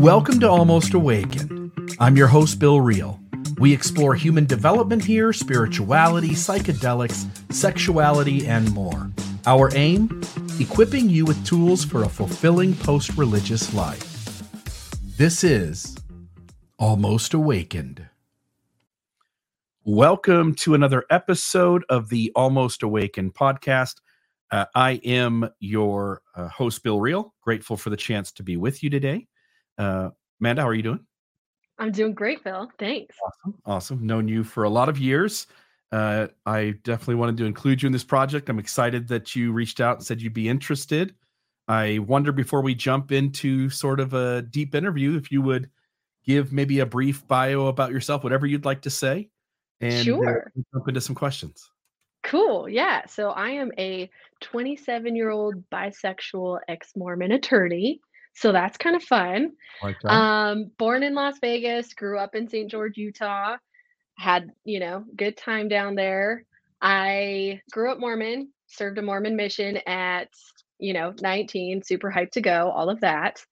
Welcome to Almost Awakened. I'm your host, Bill Reel. We explore human development here, spirituality, psychedelics, sexuality, and more. Our aim? Equipping you with tools for a fulfilling post religious life. This is Almost Awakened. Welcome to another episode of the Almost Awakened podcast. Uh, I am your uh, host, Bill Reel. Grateful for the chance to be with you today. Uh, Amanda, how are you doing? I'm doing great, Bill. Thanks. Awesome. Awesome. Known you for a lot of years. Uh, I definitely wanted to include you in this project. I'm excited that you reached out and said you'd be interested. I wonder before we jump into sort of a deep interview, if you would give maybe a brief bio about yourself, whatever you'd like to say, and uh, Sure. jump into some questions. Cool. Yeah. So I am a 27 year old bisexual ex Mormon attorney. So that's kind of fun. Like. Um, born in Las Vegas, grew up in St. George, Utah, had, you know, good time down there. I grew up Mormon, served a Mormon mission at, you know, 19, super hyped to go, all of that.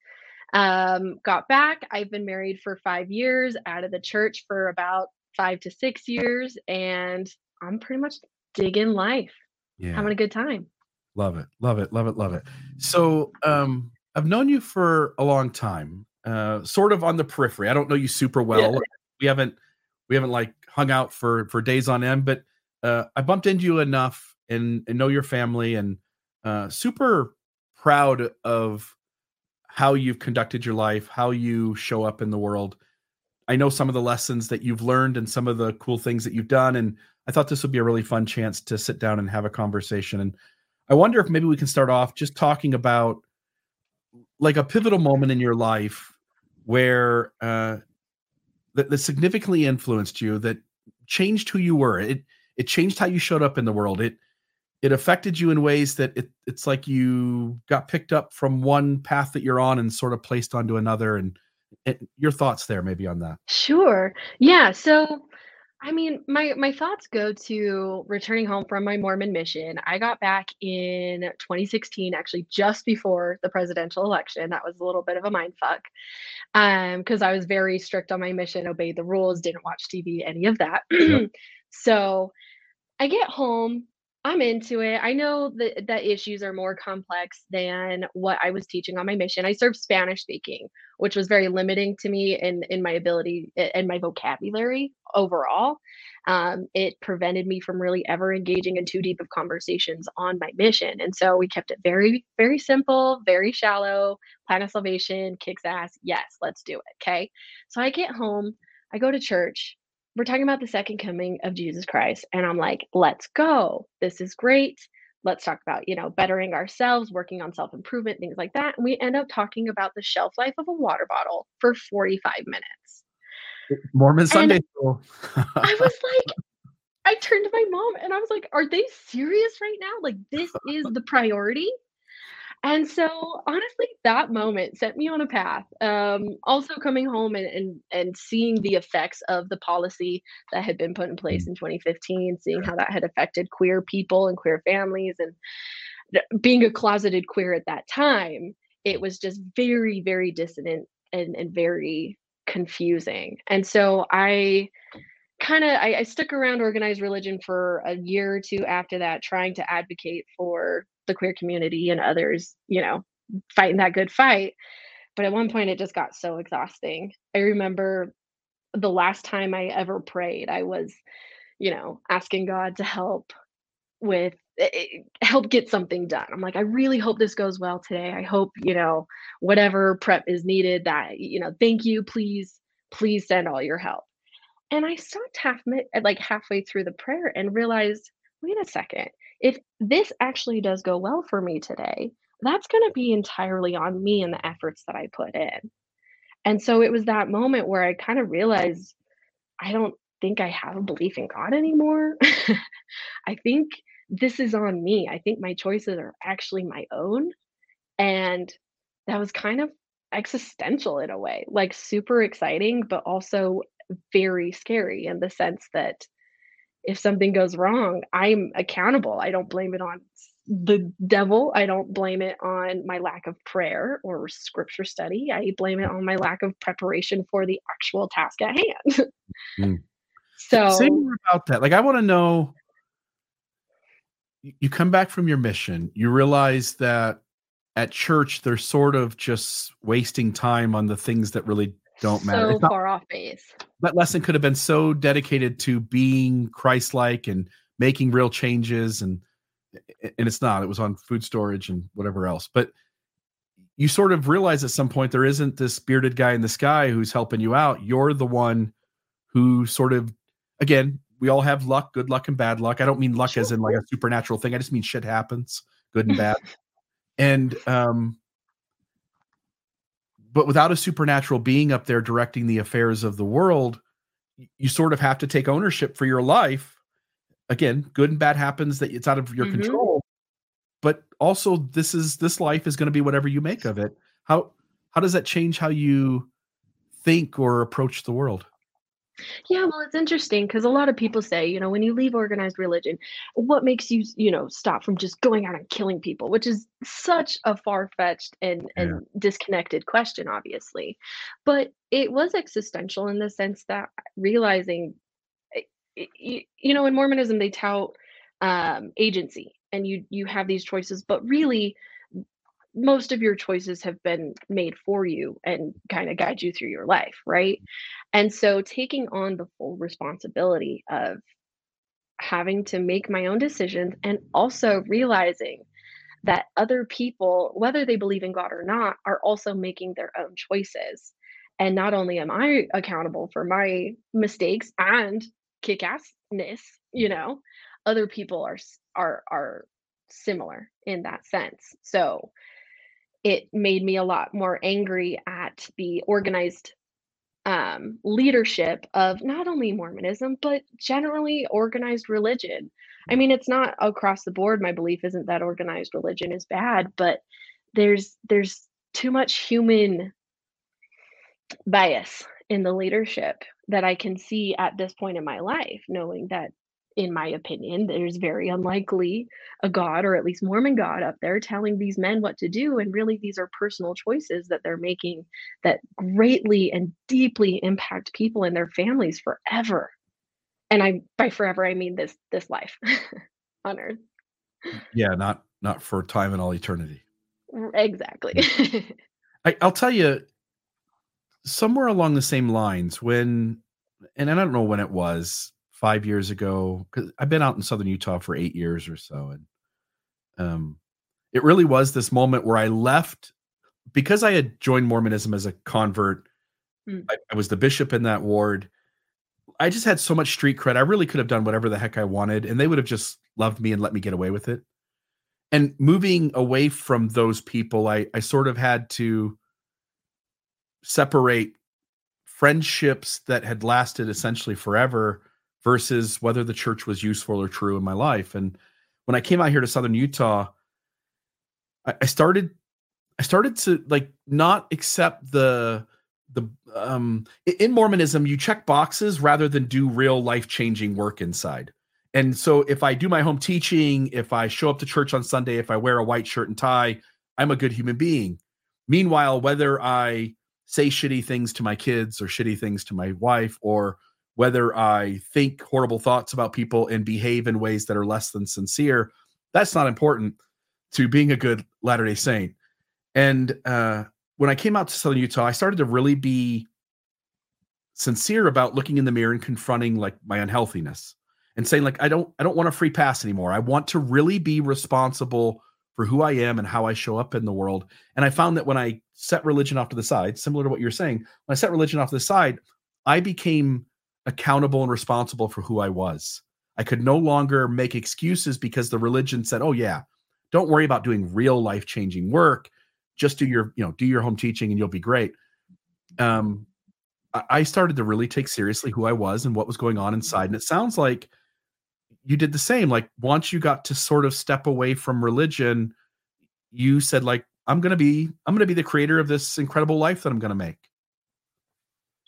Um, got back. I've been married for five years, out of the church for about five to six years, and I'm pretty much digging life, yeah. having a good time. Love it. Love it. Love it. Love it. So, um, I've known you for a long time, uh, sort of on the periphery. I don't know you super well. Yeah. We haven't, we haven't like hung out for for days on end, but uh, I bumped into you enough and, and know your family and uh, super proud of how you've conducted your life, how you show up in the world. I know some of the lessons that you've learned and some of the cool things that you've done, and I thought this would be a really fun chance to sit down and have a conversation. And I wonder if maybe we can start off just talking about like a pivotal moment in your life where uh, that, that significantly influenced you, that changed who you were. It it changed how you showed up in the world. It it affected you in ways that it, it's like you got picked up from one path that you're on and sort of placed onto another. And, and your thoughts there maybe on that. Sure. Yeah. So, I mean, my my thoughts go to returning home from my Mormon mission. I got back in 2016, actually just before the presidential election. That was a little bit of a mind fuck. Um, because I was very strict on my mission, obeyed the rules, didn't watch TV, any of that. Yep. so I get home, I'm into it. I know that that issues are more complex than what I was teaching on my mission. I served Spanish speaking, which was very limiting to me in in my ability and my vocabulary overall. Um, it prevented me from really ever engaging in too deep of conversations on my mission. And so we kept it very, very simple, very shallow. Plan of salvation, kicks ass. Yes, let's do it. Okay. So I get home, I go to church. We're talking about the second coming of Jesus Christ. And I'm like, let's go. This is great. Let's talk about, you know, bettering ourselves, working on self improvement, things like that. And we end up talking about the shelf life of a water bottle for 45 minutes. Mormon And Sunday school. I was like, I turned to my mom and I was like, are they serious right now? Like, this is the priority? And so honestly, that moment set me on a path. Um, also coming home and, and and seeing the effects of the policy that had been put in place Mm, in 2015, seeing how that had affected queer people and queer families, and being a closeted queer at that time, it was just very, very dissonant and, and very confusing. And so I kind of I, I stuck around organized religion for a year or two after that, trying to advocate for the queer community and others, you know, fighting that good fight. But at one point, it just got so exhausting. I remember the last time I ever prayed, I was, you know, asking God to help with eh, eh, help get something done. I'm like, I really hope this goes well today. I hope, you know, whatever prep is needed that, you know, thank you, please, please send all your help. And I stopped half mi- uh, like halfway through the prayer and realized, wait a second, if this actually does go well for me today, that's going to be entirely on me and the efforts that I put in. And so it was that moment where I kind of realized I don't think I have a belief in God anymore. I think this is on me. I think my choices are actually my own. And that was kind of existential in a way, like super exciting, but also very scary in the sense that if something goes wrong, I'm accountable. I don't blame it on the devil. I don't blame it on my lack of prayer or scripture study. I blame it on my lack of preparation for the actual task at hand. mm. So say more about that. Like I want to know you come back from your mission, you realize that at church they're sort of just wasting time on the things that really don't matter. So far off base. That lesson could have been so dedicated to being Christ-like and making real changes, and and it's not. It was on food storage and whatever else. But you sort of realize at some point there isn't this bearded guy in the sky who's helping you out. You're the one who sort of, again, we all have luck, good luck and bad luck. I don't mean luck sure. as in like a supernatural thing. I just mean shit happens, good and bad. and um but without a supernatural being up there directing the affairs of the world, you sort of have to take ownership for your life. Again, good and bad happens that it's out of your mm-hmm. control. But also this is this life is going to be whatever you make of it. How how does that change how you think or approach the world? Yeah, well, it's interesting because a lot of people say, you know, when you leave organized religion, what makes you, you know, stop from just going out and killing people, which is such a far-fetched and and disconnected question, obviously. But it was existential in the sense that realizing, eh, you, you know, in Mormonism they tout um, agency, and you you have these choices, but really most of your choices have been made for you and kind of guide you through your life, right? And so taking on the full responsibility of having to make my own decisions and also realizing that other people, whether they believe in God or not, are also making their own choices. And not only am I accountable for my mistakes and kick assness, you know, other people are are are similar in that sense. So it made me a lot more angry at the organized um, leadership of not only Mormonism, but generally organized religion. I mean, it's not across the board. My belief isn't that organized religion is bad, but there's there's too much human bias in the leadership that I can see at this point in my life, knowing that in my opinion, there's very unlikely a God or at least Mormon God up there telling these men what to do. And really, these are personal choices that they're making that greatly and deeply impact people and their families forever. And I, by forever, I mean this this life on earth. Yeah, not not for time and all eternity. Exactly. I, I'll tell you, somewhere along the same lines, when, and I don't know when it was, five years ago because I've been out in southern Utah for eight years or so, and um, it really was this moment where I left because I had joined Mormonism as a convert. Mm. I, I was the bishop in that ward. I just had so much street cred. I really could have done whatever the heck I wanted, and they would have just loved me and let me get away with it. And moving away from those people, I I sort of had to separate friendships that had lasted essentially forever versus whether the church was useful or true in my life. And when I came out here to Southern Utah, I, I started I started to like not accept the the um in Mormonism you check boxes rather than do real life changing work inside. And so if I do my home teaching, if I show up to church on Sunday, if I wear a white shirt and tie, I'm a good human being. Meanwhile, whether I say shitty things to my kids or shitty things to my wife or whether I think horrible thoughts about people and behave in ways that are less than sincere, that's not important to being a good Latter day Saint. And uh, when I came out to Southern Utah, I started to really be sincere about looking in the mirror and confronting like my unhealthiness and saying like I don't I don't want a free pass anymore. I want to really be responsible for who I am and how I show up in the world. And I found that when I set religion off to the side, similar to what you're saying, when I set religion off to the side, I became accountable and responsible for who I was. I could no longer make excuses because the religion said, "Oh yeah, don't worry about doing real life-changing work. Just do your, you know, do your home teaching and you'll be great." Um I started to really take seriously who I was and what was going on inside. And it sounds like you did the same. Like once you got to sort of step away from religion, you said like I'm going to be I'm going to be the creator of this incredible life that I'm going to make.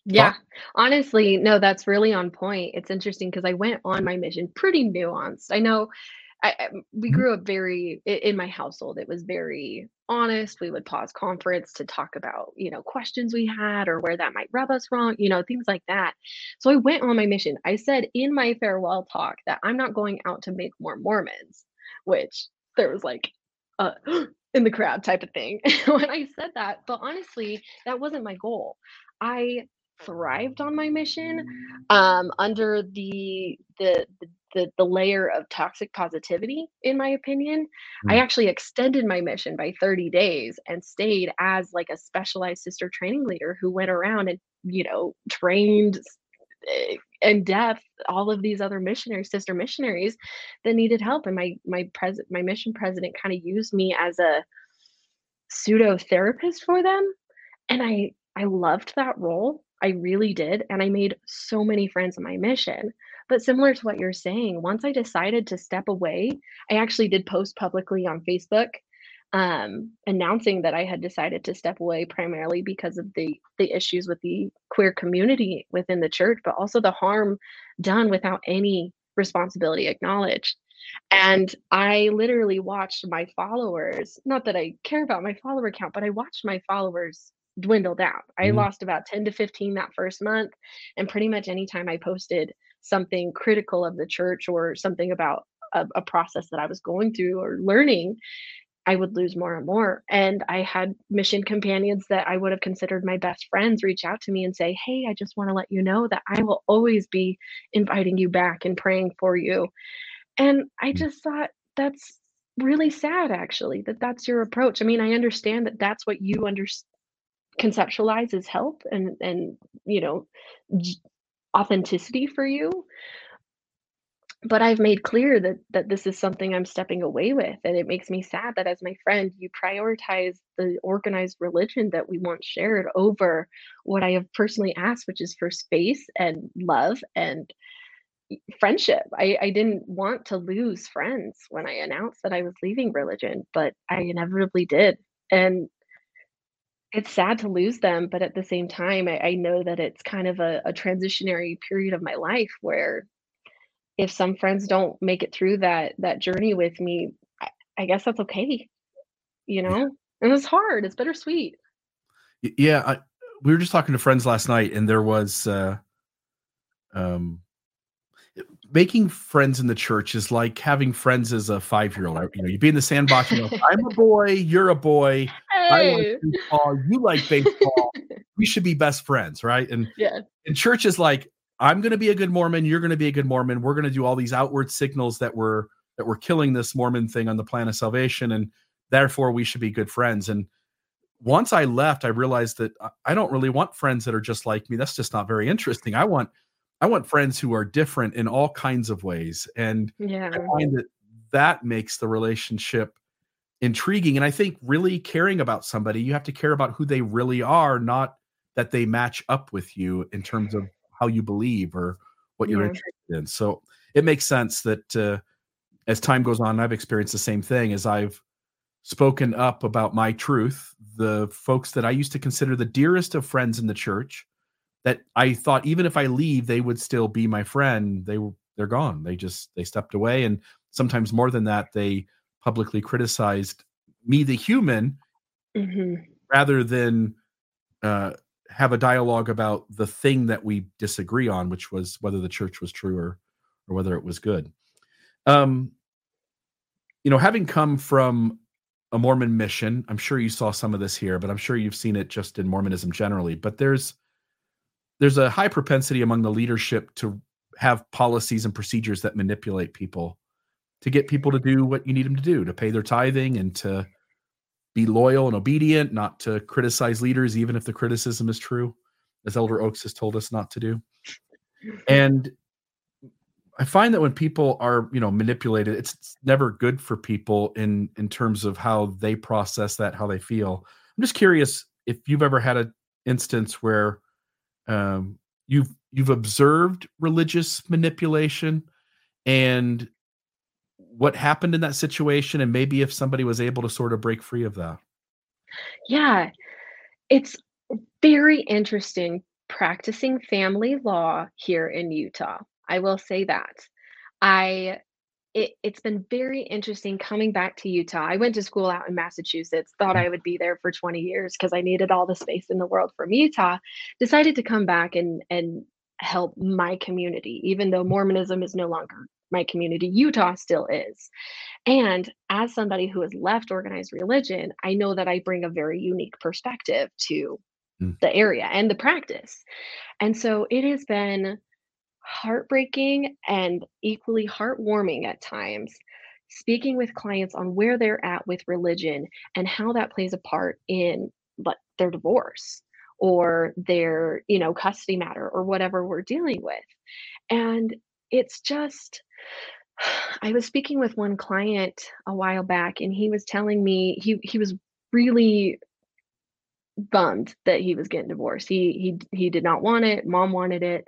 Yeah. Honestly, no, that's really on point. It's interesting because I went on my mission pretty nuanced. I know I, I we Mhm. grew up very i- in my household. It was very honest. We would pause conference to talk about, you know, questions we had or where that might rub us wrong, you know, things like that. So I went on my mission. I said in my farewell talk that I'm not going out to make more Mormons, which there was like a in the crowd type of thing when I said that. But honestly, that wasn't my goal. I thrived on my mission um, under the, the the the the layer of toxic positivity. In my opinion, I Mm. actually extended my mission by 30 days and stayed as like a specialized sister training leader who went around and you know trained eh, in depth all of these other missionaries sister missionaries that needed help and my my president my mission president kind of used me as a pseudo therapist for them and I I loved that role. I really did, and I made so many friends in my mission. But similar to what you're saying, once I decided to step away, I actually did post publicly on Facebook um, announcing that I had decided to step away primarily because of the the issues with the queer community within the church, but also the harm done without any responsibility acknowledged. And I literally watched my followers, not that I care about my follower count, but I watched my followers dwindle down. I Mhm. lost about 10 to 15 that first month. And pretty much anytime I posted something critical of the church or something about a, a process that I was going through or learning, I would lose more and more. And I had mission companions that I would have considered my best friends reach out to me and say, Hey, I just want to let you know that I will always be inviting you back and praying for you and I Mm. just thought that's really sad actually, that that's your approach. I mean, I understand that that's what you under conceptualize as help and and, you know, authenticity for you, but I've made clear that that this is something I'm stepping away with, and it makes me sad that as my friend, you prioritize the organized religion that we once shared over what I have personally asked, which is for space and love and friendship. I, I didn't want to lose friends when I announced that I was leaving religion, but I inevitably did. And it's sad to lose them, but at the same time, I, I know that it's kind of a, a transitionary period of my life where if some friends don't make it through that that journey with me, I, I guess that's okay, you Yeah. know? And it's hard, it's bittersweet. Y- Yeah, I, we were just talking to friends last night, and there was uh, um, making friends in the church is like having friends as a five year old. You know, you be in the sandbox. You know, I'm a boy, you're a boy. I like Hey. baseball, you like baseball. we should be best friends, right? And yeah. and church is like, I'm going to be a good Mormon. You're going to be a good Mormon. We're going to do all these outward signals that we're that we're killing this Mormon thing on the plan of salvation, and therefore we should be good friends. And once I left, I realized that I don't really want friends that are just like me. That's just not very interesting. I want I want friends who are different in all kinds of ways, and Yeah. I find that that makes the relationship intriguing. And I think really caring about somebody, you have to care about who they really are, not that they match up with you in terms of how you believe or what you're Yeah. interested in. So it makes sense that uh, as time goes on, I've experienced the same thing as I've spoken up about my truth. The folks that I used to consider the dearest of friends in the church, that I thought even if I leave, they would still be my friend. They were they're gone. They just they stepped away, and sometimes more than that, they publicly criticized me, the human, hmm rather than uh, have a dialogue about the thing that we disagree on, which was whether the church was true or or whether it was good. Um, you know, having come from a Mormon mission, I'm sure you saw some of this here, but I'm sure you've seen it just in Mormonism generally. But there's there's a high propensity among the leadership to have policies and procedures that manipulate people to get people to do what you need them to do, to pay their tithing and to be loyal and obedient, not to criticize leaders, even if the criticism is true, as Elder Oaks has told us not to do. And I find that when people are, you know, manipulated, it's, never good for people in in terms of how they process that, how they feel. I'm just curious if you've ever had an instance where um, you've you've observed religious manipulation and what happened in that situation, and maybe if somebody was able to sort of break free of that. Yeah. It's very interesting practicing family law here in Utah. I will say that. I it, it's been very interesting coming back to Utah. I went to school out in Massachusetts, thought Mm. I would be there for 20 years because I needed all the space in the world from Utah. Decided to come back and and help my community, even though Mormonism is no longer my community, Utah still is. And as somebody who has left organized religion, I know that I bring a very unique perspective to Mm. the area and the practice. And so it has been heartbreaking and equally heartwarming at times speaking with clients on where they're at with religion and how that plays a part in but their divorce or their you know custody matter or whatever we're dealing with. And it's just i was speaking with one client a while back and he was telling me he he was really bummed that he was getting divorced. He he he did not want it mom wanted it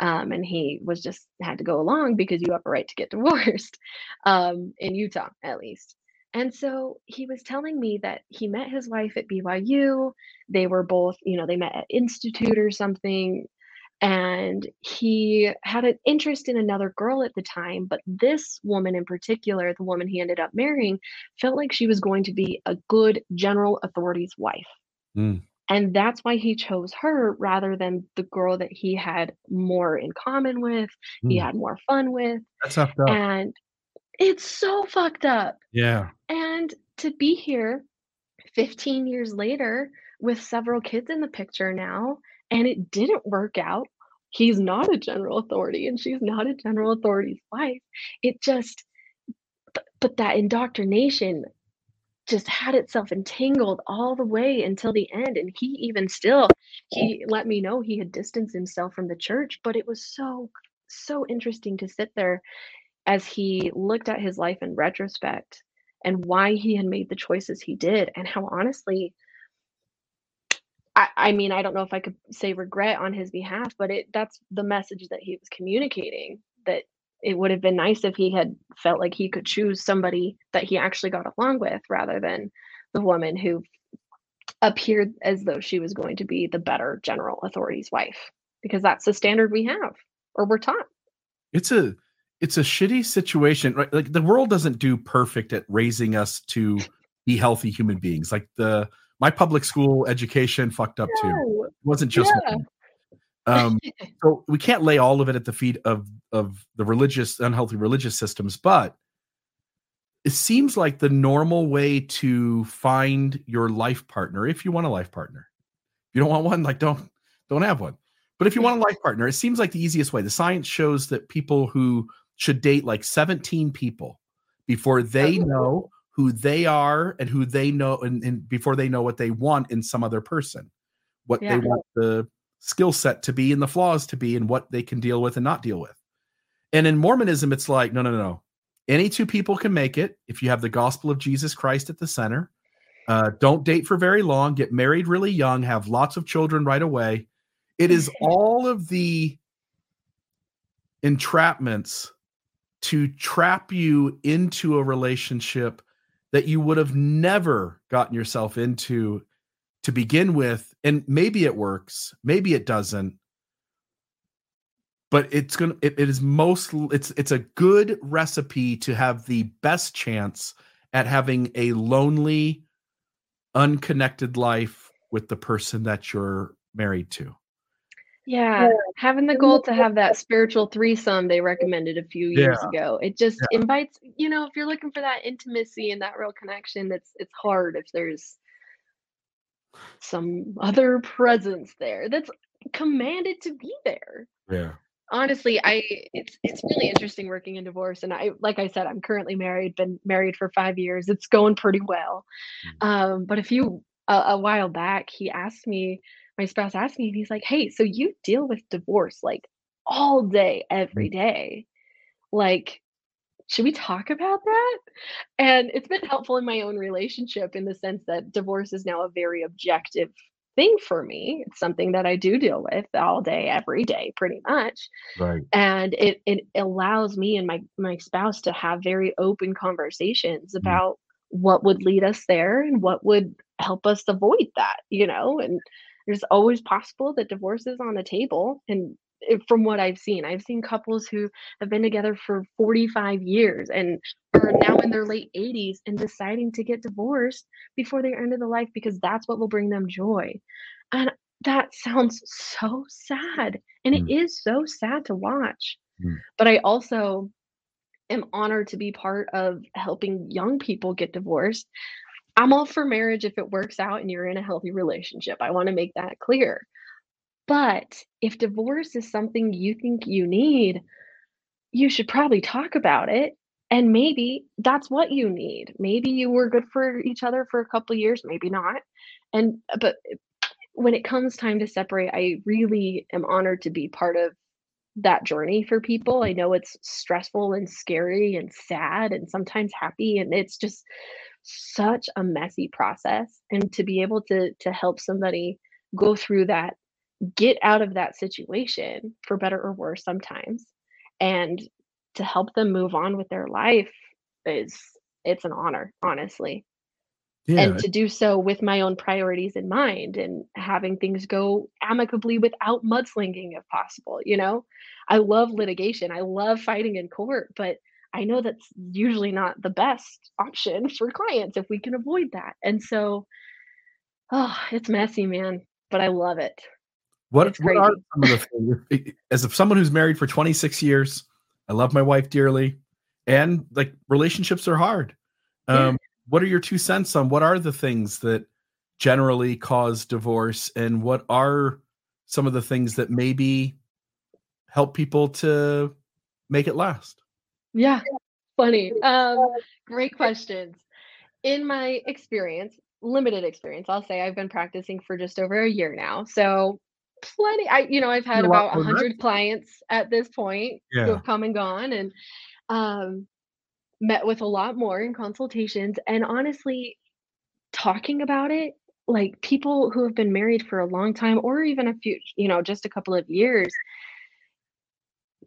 um, and he was just had to go along because you have a right to get divorced um, in Utah, at least. And so he was telling me that he met his wife at BYU. They were both, you know, they met at Institute or something. And he had an interest in another girl at the time, but this woman in particular, the woman he ended up marrying, felt like she was going to be a good general authority's wife. Mm. And that's why he chose her rather than the girl that he had more in common with, he Mm. had more fun with. That's effed up. And it's so fucked up. Yeah. And to be here 15 years later with several kids in the picture now, and it didn't work out. He's not a general authority and she's not a general authority's wife. It just, but, but that indoctrination just had itself entangled all the way until the end and he even still he let me know he had distanced himself from the church but it was so so interesting to sit there as he looked at his life in retrospect and why he had made the choices he did and how honestly I, I mean i don't know if i could say regret on his behalf but it that's the message that he was communicating that it would have been nice if he had felt like he could choose somebody that he actually got along with rather than the woman who appeared as though she was going to be the better general authority's wife because that's the standard we have or we're taught It's a it's a shitty situation, right? Like the world doesn't do perfect at raising us to be healthy human beings. Like the my public school education fucked up too. It wasn't just Yeah. Um so we can't lay all of it at the feet of of the religious unhealthy religious systems but it seems like the normal way to find your life partner if you want a life partner if you don't want one like don't don't have one but if you want a life partner it seems like the easiest way the science shows that people who should date like 17 people before they Oh. know who they are and who they know and, and before they know what they want in some other person what Yeah. they want the skill set to be and the flaws to be and what they can deal with and not deal with. And in mormonism it's like no no no no. Any two people can make it if you have the gospel of jesus christ at the center. Uh, don't date for very long. Get married really young. Have lots of children right away. It is all of the entrapments to trap you into a relationship that you would have never gotten yourself into to begin with and maybe it works maybe it doesn't. But it's gonna it, it is most it's it's a good recipe to have the best chance at having a lonely unconnected life with the person that you're married to. Yeah, having the goal to have that spiritual threesome they recommended a few years ago. It just invites, you know, if you're looking for that intimacy and that real connection, it's it's hard if there's some other presence there that's commanded to be there. yeah Honestly, I it's it's really interesting working in divorce and I like I said I'm currently married, been married for 5 years. It's going pretty well. Um but a few a, a while back he asked me my spouse asked me and he's like, "Hey, so you deal with divorce like all day every day. Like should we talk about that?" And it's been helpful in my own relationship in the sense that divorce is now a very objective thing for me. It's something that I do deal with all day every day pretty much right and it it allows me and my my spouse to have very open conversations mm-hmm. about what would lead us there and what would help us avoid that you know and there's always possible that divorce is on the table and from what I've seen. I've seen couples who have been together for 45 years and are now in their late 80s and deciding to get divorced before their end of the life because that's what will bring them joy. And that sounds so sad. And it Mm. is so sad to watch. Mm. But I also am honored to be part of helping young people get divorced. I'm all for marriage if it works out and you're in a healthy relationship. I want to make that clear. But if divorce is something you think you need, you should probably talk about it. And maybe that's what you need. Maybe you were good for each other for a couple years, maybe not. And uh, but uh, when it comes time to separate, I really am honored to be part of that journey for people. I know it's stressful and scary and sad and sometimes happy and it's just such a messy process and to be able to to help somebody go through that, get out of that situation for better or worse sometimes and to help them move on with their life is it's an honor, honestly. Yeah. And to do so with my own priorities in mind and having things go amicably without mudslinging if possible, you know? I love litigation. I love fighting in court, but I know that's usually not the best option for clients if we can avoid that. And so, oh, it's messy, man, but I love it. What what are some of the things as of someone who's married for 26 years, I love my wife dearly, and like relationships are hard. Yeah. Um, what are your two cents on what are the things that generally cause divorce, and what are some of the things that maybe help people to make it last? Yeah, funny. Um, great questions. In my experience, limited experience, I'll say I've been practicing for just over a year now. So plenty I you know, I've had lot about more 100 clients at this point who have come and gone and um met with a lot more in consultations and honestly talking about it like people who have been married for a long time or even a few you know just a couple of years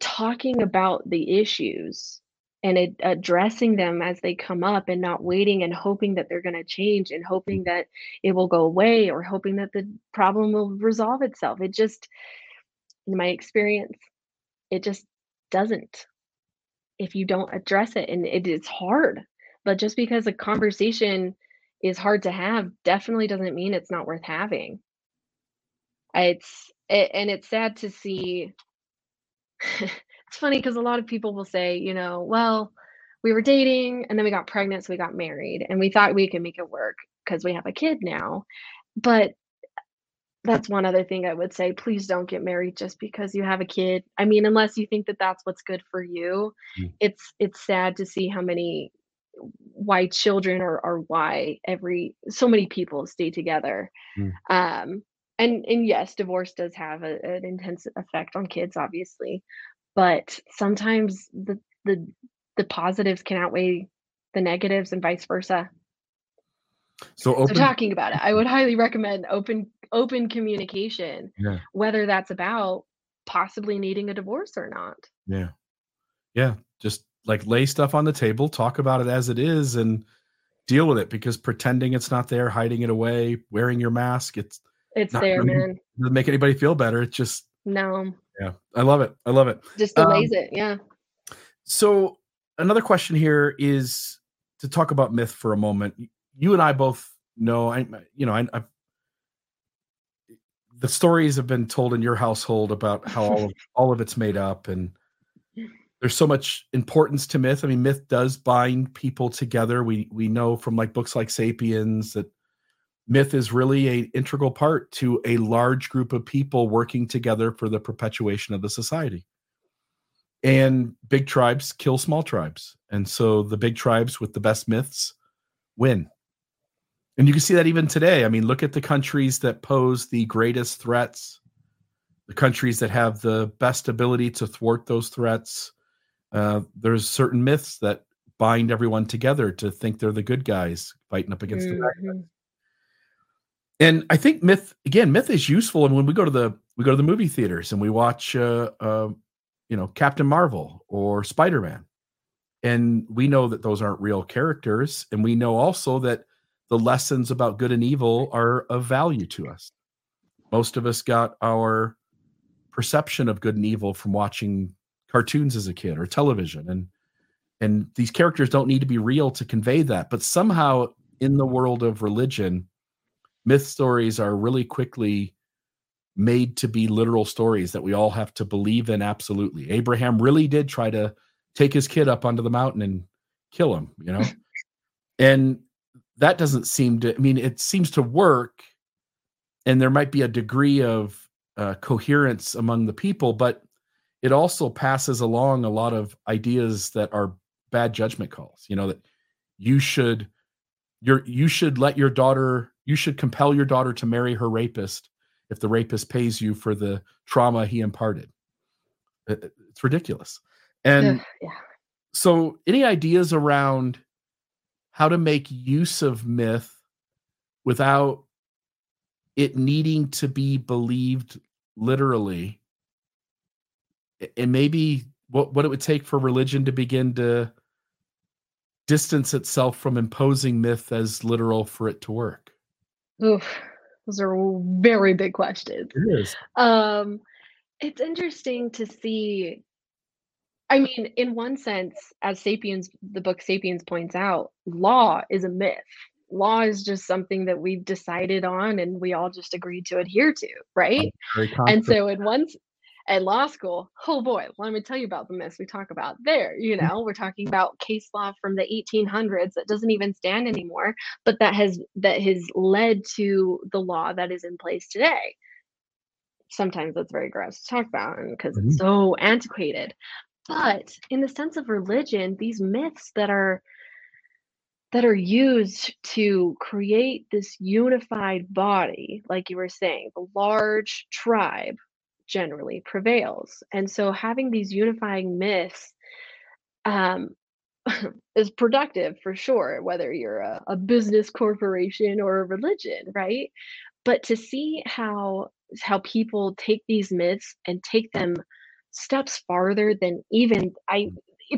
talking about the issues and ad- addressing them as they come up and not waiting and hoping that they're going to change and hoping that it will go away or hoping that the problem will resolve itself. It just in my experience it just doesn't. If you don't address it and it is hard but just because a conversation is hard to have definitely doesn't mean it's not worth having. It's a- and it's sad to see it's funny because a lot of people will say you know well we were dating and then we got pregnant so we got married and we thought we could make it work because we have a kid now but that's one other thing I would say. Please don't get married just because you have a kid. I mean, unless you think that that's what's good for you. Mm. It's it's sad to see how many why children or are why every so many people stay together. Mm. Um and and yes, divorce does have a, an intense effect on kids obviously, but sometimes the the the positives can outweigh the negatives and vice versa. So So talking about it, I would highly recommend open open communication, Yeah. whether that's about possibly needing a divorce or not. Yeah. Yeah. Just like lay stuff on the table, talk about it as it is, and deal with it because pretending it's not there, hiding it away, wearing your mask, it's It's there, really- man. doesn't make anybody feel better. It's just, No, yeah, I love it. I love it. just Um, it. Yeah. So another question here is to talk about myth for a moment. You and I both know, I, you know, I, I've, the stories have been told in your household about how all of, all of it's made up, and there's so much importance to myth. I mean, myth does bind people together. We we know from like books like *Sapiens* that myth is really a integral part to a large group of people working together for the perpetuation of the society. And big tribes kill small tribes. And so the big tribes with the best myths win. And you can see that even today. I mean look at the countries that pose the greatest threats the countries that have the best ability to thwart those threats. Uh, there's certain myths that bind everyone together to think they're the good guys fighting up against the bad Mhm. And I think myth again, myth is useful. And when we go to the we go to the movie theaters and we watch, uh, uh, you know, Captain Marvel or Spider Man, and we know that those aren't real characters, and we know also that the lessons about good and evil are of value to us. Most of us got our perception of good and evil from watching cartoons as a kid or television and and these characters don't need to be real to convey that but somehow in the world of religion myth stories are really quickly made to be literal stories that we all have to believe in absolutely. Abraham really did try to take his kid up onto the mountain and kill him you know? And that doesn't seem to i mean it seems to work and there might be a degree of uh, coherence among the people but it also passes along a lot of ideas that are bad judgment calls you know that you should you're you should let your daughter you should compel your daughter to marry her rapist if the rapist pays you for the trauma he imparted. It's ridiculous. And yeah. so any ideas around how to make use of myth without it needing to be believed literally? And maybe what what it would take for religion to begin to distance itself from imposing myth as literal for it to work Oof, those are very big questions it is um it's interesting to see I mean, in one sense, as Sapiens, the book Sapiens points out, law is a myth. Law is just something that we've decided on and we all just agreed to adhere to, right? And so, in one, at law school, oh boy, let me tell you about the myths we talk about there. You know, we're talking about case law from the 1800s that doesn't even stand anymore, but that has that has led to the law that is in place today sometimes that's very gross to talk about because mm-hmm. it's so antiquated. But in the sense of religion, these myths that are that are used to create this unified body, like you were saying, the large tribe generally prevails. And so having these unifying myths um, is productive for sure, whether you're a, a business corporation or a religion, right? But to see how how people take these myths and take them steps farther than even I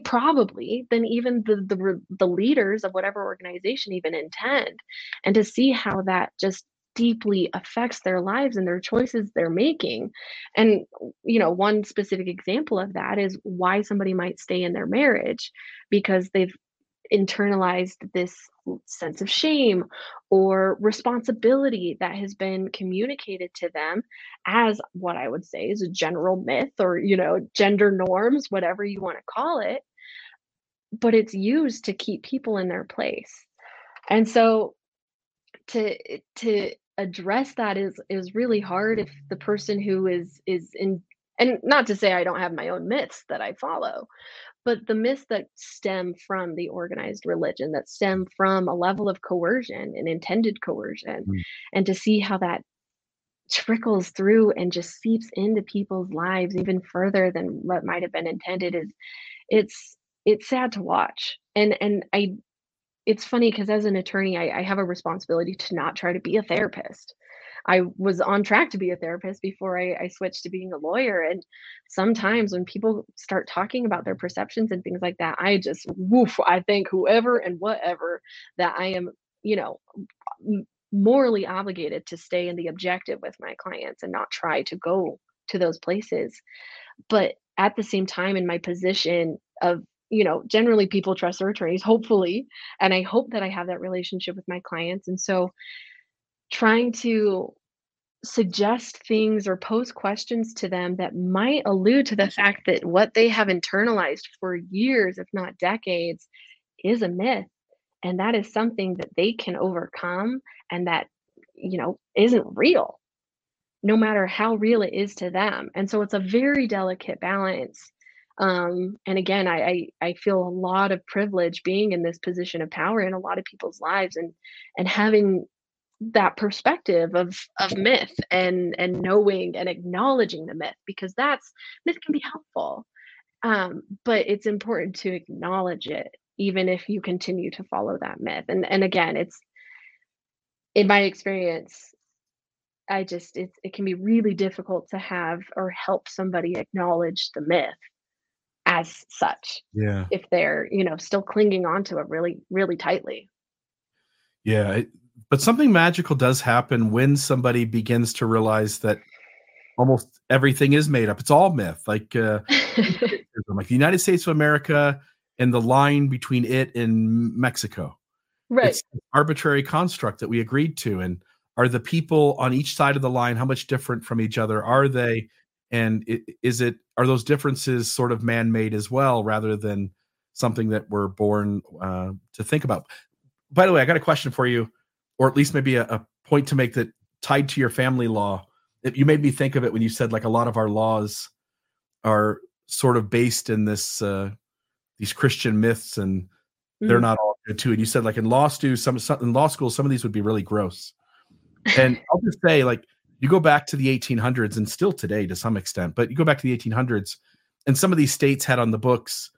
probably than even the the the leaders of whatever organization even intend and to see how that just deeply affects their lives and their choices they're making and you know one specific example of that is why somebody might stay in their marriage because they've internalized this sense of shame or responsibility that has been communicated to them as what I would say is a general myth or, you know, gender norms, whatever you want to call it. But it's used to keep people in their place. And so to to address that is is really hard if the person who is is in and not to say I don't have my own myths that I follow, but the myths that stem from the organized religion that stem from a level of coercion and intended coercion mm. and to see how that trickles through and just seeps into people's lives even further than what might have been intended is it's it's sad to watch and and i it's funny because as an attorney I, I have a responsibility to not try to be a therapist I was on track to be a therapist before I, I switched to being a lawyer. And sometimes when people start talking about their perceptions and things like that, I just woof, I think whoever and whatever that I am, you know, morally obligated to stay in the objective with my clients and not try to go to those places. But at the same time, in my position of you know generally people trust their attorneys hopefully and i hope that i have that relationship with my clients and so trying to suggest things or pose questions to them that might allude to the fact that what they have internalized for years, if not decades, is a myth. And that is something that they can overcome and that, you know, isn't real, no matter how real it is to them. And so it's a very delicate balance. Um, and again, I, I I feel a lot of privilege being in this position of power in a lot of people's lives and and having that perspective of of myth and and knowing and acknowledging the myth because that's myth can be helpful. Um, but it's important to acknowledge it even if you continue to follow that myth. And and again it's in my experience i just it, it can be really difficult to have or help somebody acknowledge the myth as such yeah if they're you know still clinging on to it really really tightly yeah but something magical does happen when somebody begins to realize that almost everything is made up. It's all myth. Like uh, like the United States of America and the line between it and Mexico. right. It's an arbitrary construct that we agreed to. And are the people on each side of the line how much different from each other are they? And is it are those differences sort of man-made as well, rather than something that we're born uh, to think about? By the way, I got a question for you, or at least maybe a, a point to make that tied to your family law. It, you made me think of it when you said like a lot of our laws are sort of based in this uh, these Christian myths, and they're Mhm. not all good too. And you said like in law stu some, some in law school, some of these would be really gross. And I'll just say, like, you go back to the 1800s and still today to some extent, but you go back to the 1800s, and some of these states had on the books,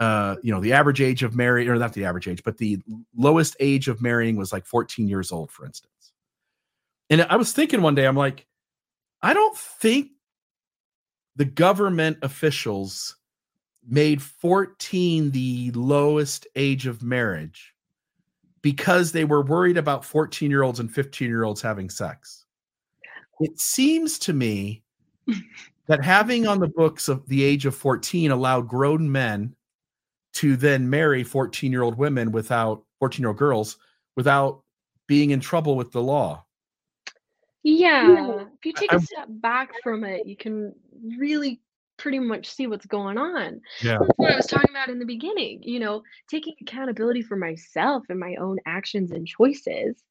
uh, you know, the average age of marriage, or not the average age, but the lowest age of marrying was like 14 years old, for instance. And I was thinking one day, I'm like, I don't think the government officials made 14 the lowest age of marriage because they were worried about 14 year olds and 15 year olds having sex. It seems to me that having on the books of the age of 14 allowed grown men to then marry 14 year old women without 14 year old girls without being in trouble with the law. Yeah. If you take I- a step back from it, you can really pretty much see what's going on. Yeah. That's what I was talking about in the beginning. You know, taking accountability for myself and my own actions and choices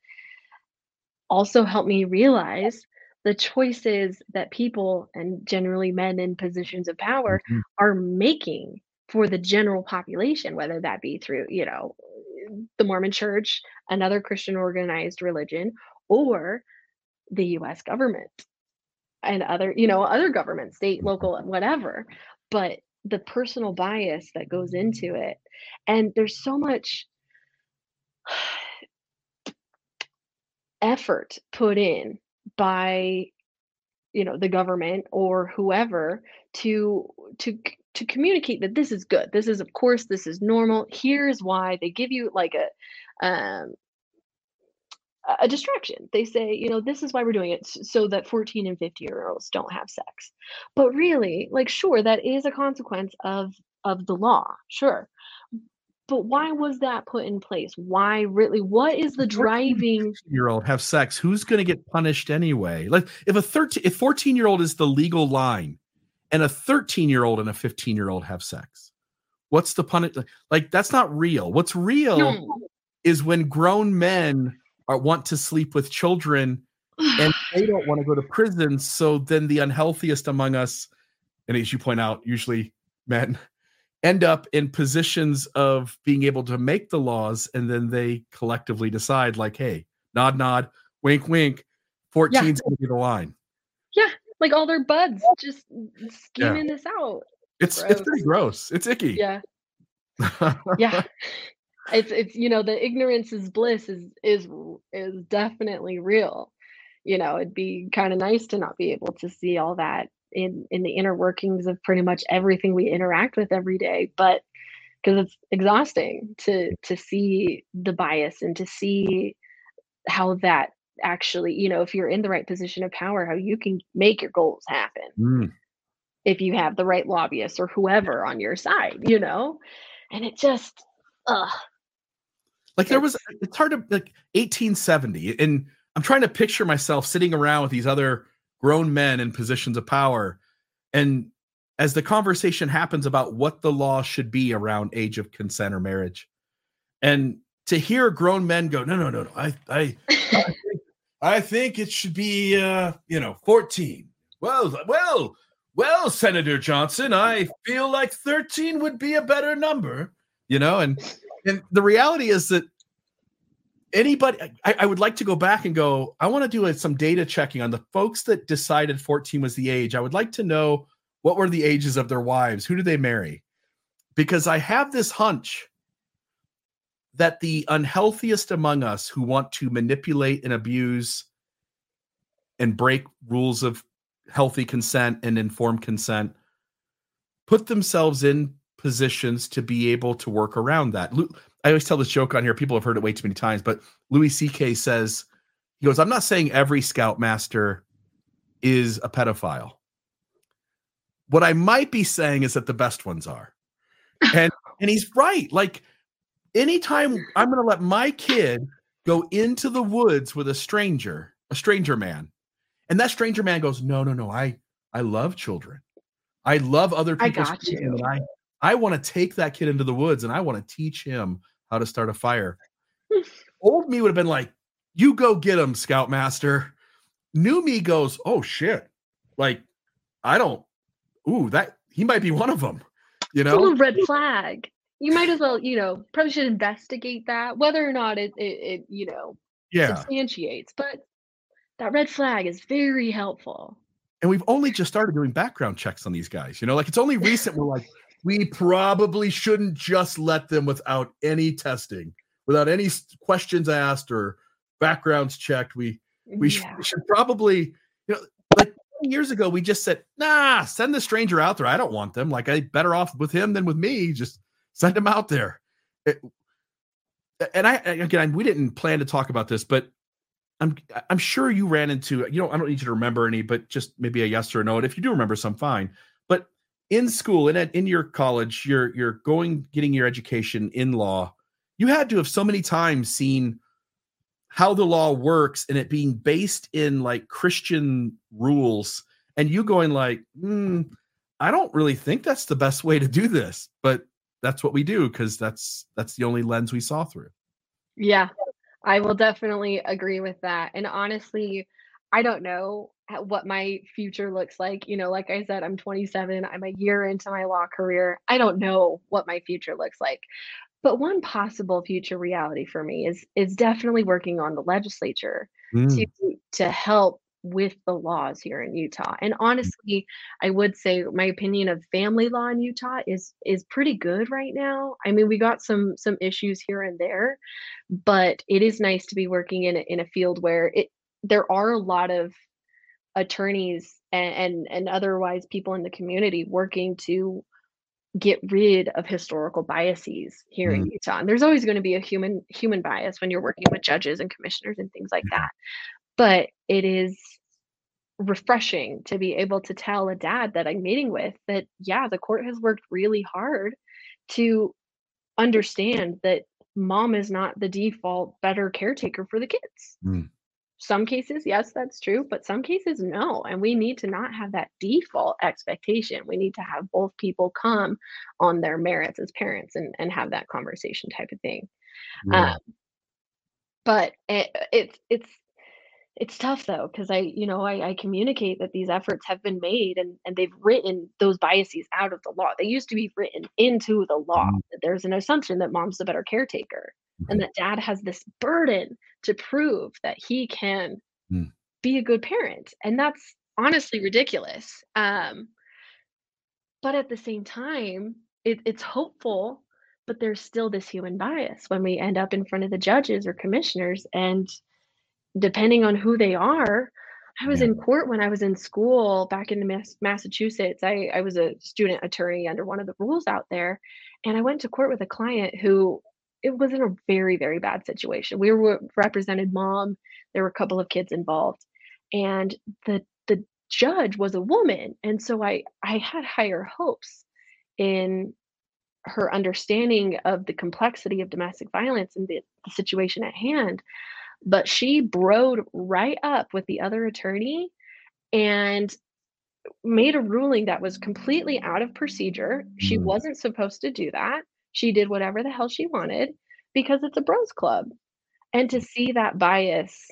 also helped me realize the choices that people and generally men in positions of power Mhm. are making for the general population, whether that be through, you know, the Mormon church, another Christian organized religion, or the US government and other, you know, other governments, state, local, whatever. But the personal bias that goes into it. And there's so much effort put in by you know the government or whoever to to to communicate that this is good this is of course this is normal here's why they give you like a um a- distraction. They say you know this is why we're doing it so that 14 and 15 year olds don't have sex. But really like sure that is a consequence of of the law sure but why was that put in place? Why really? What is the driving year old have sex who's going to get punished anyway? Like if a 13 if 14 year old is the legal line and a 13 year old and a 15 year old have sex what's the punish like that's not real. What's real No. is when grown men are, want to sleep with children and they don't want to go to prison so then the unhealthiest among us and as you point out usually men end up in positions of being able to make the laws and then they collectively decide like hey nod nod wink wink 14 is going to be the line. Yeah, like all their buds just scheming this out. It's it's pretty gross. it's icky. Yeah. Yeah. It's it's you know the ignorance is bliss is is is definitely real. You know it'd be kind of nice to not be able to see all that in in the inner workings of pretty much everything we interact with every day but because it's exhausting to to see the bias and to see how that actually you know if you're in the right position of power how you can make your goals happen Mm. if you have the right lobbyists or whoever on your side you know and it just ugh like there was it's hard to like 1870 and i'm trying to picture myself sitting around with these other grown men in positions of power. And as the conversation happens about what the law should be around age of consent or marriage and to hear grown men go no no no no i i I think, I think it should be uh you know 14 well well well senator johnson i feel like 13 would be a better number you know and and the reality is that anybody I, I would like to go back and go i want to do some data checking on the folks that decided 14 was the age. I would like to know what were the ages of their wives? Who did they marry? Because i have this hunch that the unhealthiest among us who want to manipulate and abuse and break rules of healthy consent and informed consent put themselves in positions to be able to work around that. I always tell this joke on here. People have heard it way too many times, but Louis C.K. says, he goes, I'm not saying every scoutmaster is a pedophile. What I might be saying is that the best ones are. And and he's right. Like anytime I'm going to let my kid go into the woods with a stranger, a stranger man, and that stranger man goes, "No, no, no. I I love children. I love other people. I got you. I I want to take that kid into the woods and I want to teach him how to start a fire." Old me would have been like, "You go get him, Scoutmaster." New me goes, "Oh shit!" Like, I don't. Ooh, that he might be one of them. You know, it's a red flag. You might as well, you know, probably should investigate that, whether or not it, it, it you know, yeah, substantiates. But that red flag is very helpful. And we've only just started doing background checks on these guys. You know, like it's only recent. we're like, we probably shouldn't just let them without any testing, without any questions asked or backgrounds checked. We we, yeah. should, should probably, you know, like years ago, we just said, nah, send the stranger out there. I don't want them. Like I better off with him than with me. Just send him out there. It, and I again, we didn't plan to talk about this, but I'm I'm sure you ran into you know I don't need you to remember any, but just maybe a yes or a no. And if you do remember some, fine. In school and in, in your college, you're you're going getting your education in law. You had to have so many times seen how the law works and it being based in like Christian rules, and you going like, mm, I don't really think that's the best way to do this, but that's what we do because that's that's the only lens we saw through. Yeah, I will definitely agree with that. And honestly, I don't know what my future looks like. You know, like I said, I'm 27, I'm a year into my law career. I don't know what my future looks like. But one possible future reality for me is is definitely working on the legislature mm. to to help with the laws here in Utah. And mm. honestly, I would say my opinion of family law in Utah is is pretty good right now. I mean, we got some some issues here and there, but it is nice to be working in a, in a field where it there are a lot of attorneys and, and and otherwise people in the community working to get rid of historical biases here mm. in Utah. And there's always going to be a human human bias when you're working with judges and commissioners and things like that but it is refreshing to be able to tell a dad that I'm meeting with that, yeah, the court has worked really hard to understand that mom is not the default better caretaker for the kids. Mm. Some cases, yes, that's true, but some cases, no. And we need to not have that default expectation. We need to have both people come on their merits as parents and, and have that conversation type of thing. Yeah. Um, but it, it's it's it's tough though because i you know I, I communicate that these efforts have been made and and they've written those biases out of the law they used to be written into the law mm. that there's an assumption that mom's the better caretaker and that dad has this burden to prove that he can mm. be a good parent and that's honestly ridiculous um but at the same time it, it's hopeful but there's still this human bias when we end up in front of the judges or commissioners and depending on who they are. I was yeah. in court when I was in school back in Mass- Massachusetts. I, I was a student attorney under one of the rules out there. And I went to court with a client who it was in a very, very bad situation. We were represented mom, there were a couple of kids involved. And the the judge was a woman. And so I I had higher hopes in her understanding of the complexity of domestic violence and the, the situation at hand but she broed right up with the other attorney and made a ruling that was completely out of procedure. She mm. wasn't supposed to do that. She did whatever the hell she wanted because it's a bros club. And to see that bias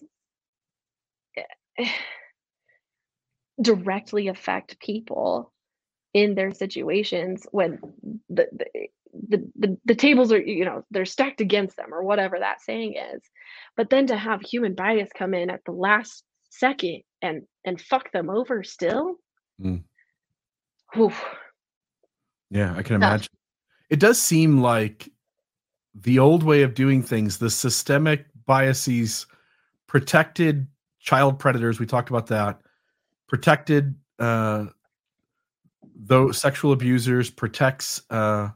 eh, directly affect people in their situations when the, the the, the the tables are you know they're stacked against them or whatever that saying is. But then to have human bias come in at the last second and and fuck them over still. Mm. yeah i can imagine it does seem like the old way of doing things the systemic biases protected child predators we talked about that protected uh those sexual abusers protects uh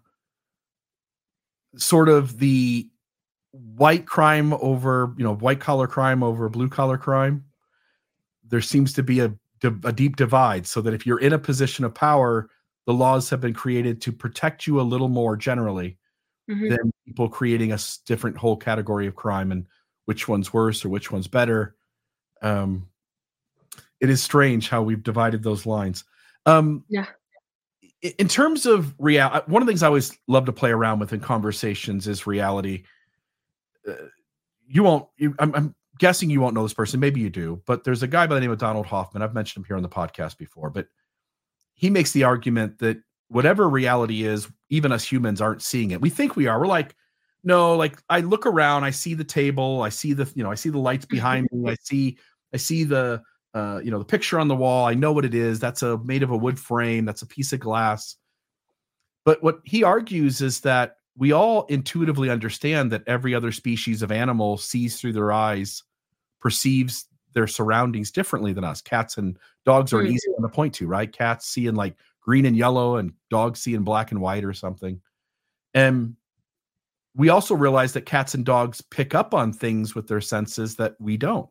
sort of the white crime over you know white collar crime over blue collar crime. There seems to be a a deep divide so that if you're in a position of power the laws have been created to protect you a little more generally mm-hmm. than people creating a different whole category of crime and which one's worse or which one's better um it is strange how we've divided those lines um yeah in terms of reality one of the things i always love to play around with in conversations is reality uh, you won't you, I'm, I'm guessing you won't know this person. Maybe you do, but there's a guy by the name of Donald Hoffman. I've mentioned him here on the podcast before, but he makes the argument that whatever reality is, even us humans aren't seeing it. We think we are. We're like, no, like I look around, I see the table, I see the, you know, I see the lights behind me, I see, I see the, uh, you know, the picture on the wall. I know what it is. That's a made of a wood frame. That's a piece of glass. But what he argues is that we all intuitively understand that every other species of animal sees through their eyes, perceives their surroundings differently than us. Cats and dogs are mm. an easy one to point to, right? Cats see in like green and yellow, and dogs see in black and white or something. And we also realize that cats and dogs pick up on things with their senses that we don't.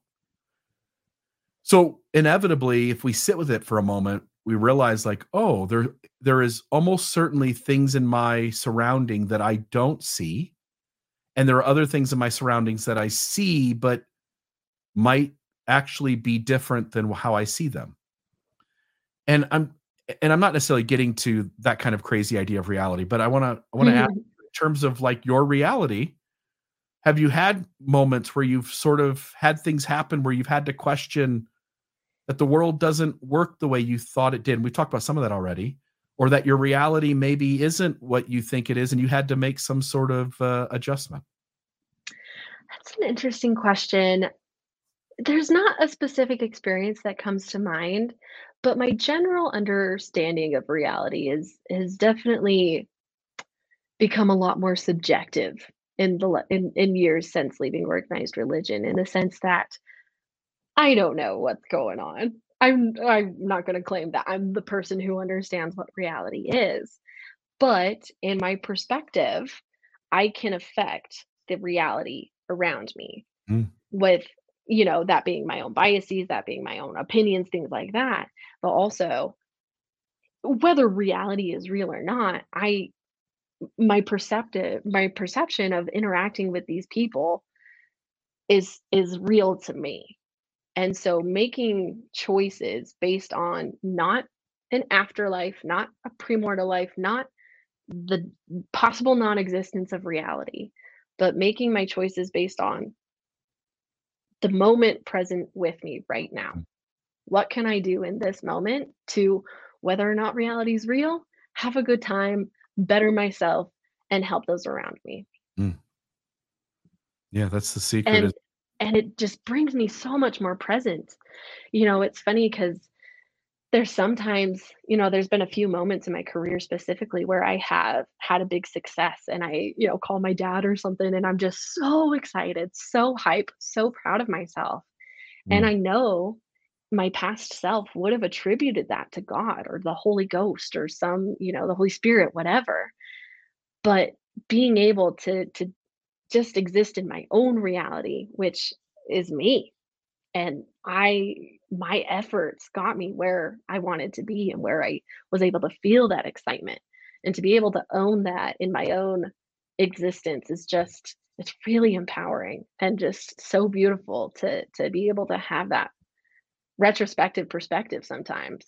So inevitably, if we sit with it for a moment, we realize like oh there there is almost certainly things in my surrounding that i don't see and there are other things in my surroundings that i see but might actually be different than how i see them and i'm and i'm not necessarily getting to that kind of crazy idea of reality but i want to i want to mm-hmm. ask in terms of like your reality have you had moments where you've sort of had things happen where you've had to question that the world doesn't work the way you thought it did. And we talked about some of that already, or that your reality maybe isn't what you think it is, and you had to make some sort of uh, adjustment. That's an interesting question. There's not a specific experience that comes to mind, but my general understanding of reality is has definitely become a lot more subjective in the in, in years since leaving organized religion in the sense that I don't know what's going on. I'm I'm not going to claim that I'm the person who understands what reality is. But in my perspective, I can affect the reality around me mm. with you know that being my own biases, that being my own opinions, things like that. But also whether reality is real or not, I my perceptive my perception of interacting with these people is is real to me and so making choices based on not an afterlife, not a premortal life, not the possible non existence of reality, but making my choices based on the moment present with me right now. Mm. What can I do in this moment to, whether or not reality is real, have a good time, better myself, and help those around me? Mm. Yeah, that's the secret. And, and it just brings me so much more present you know it's funny because there's sometimes you know there's been a few moments in my career specifically where i have had a big success and i you know call my dad or something and i'm just so excited so hype so proud of myself mm. and i know my past self would have attributed that to god or the holy ghost or some you know the holy spirit whatever but being able to to just exist in my own reality, which is me. And I, my efforts got me where I wanted to be and where I was able to feel that excitement. And to be able to own that in my own existence is just, it's really empowering and just so beautiful to to be able to have that retrospective perspective sometimes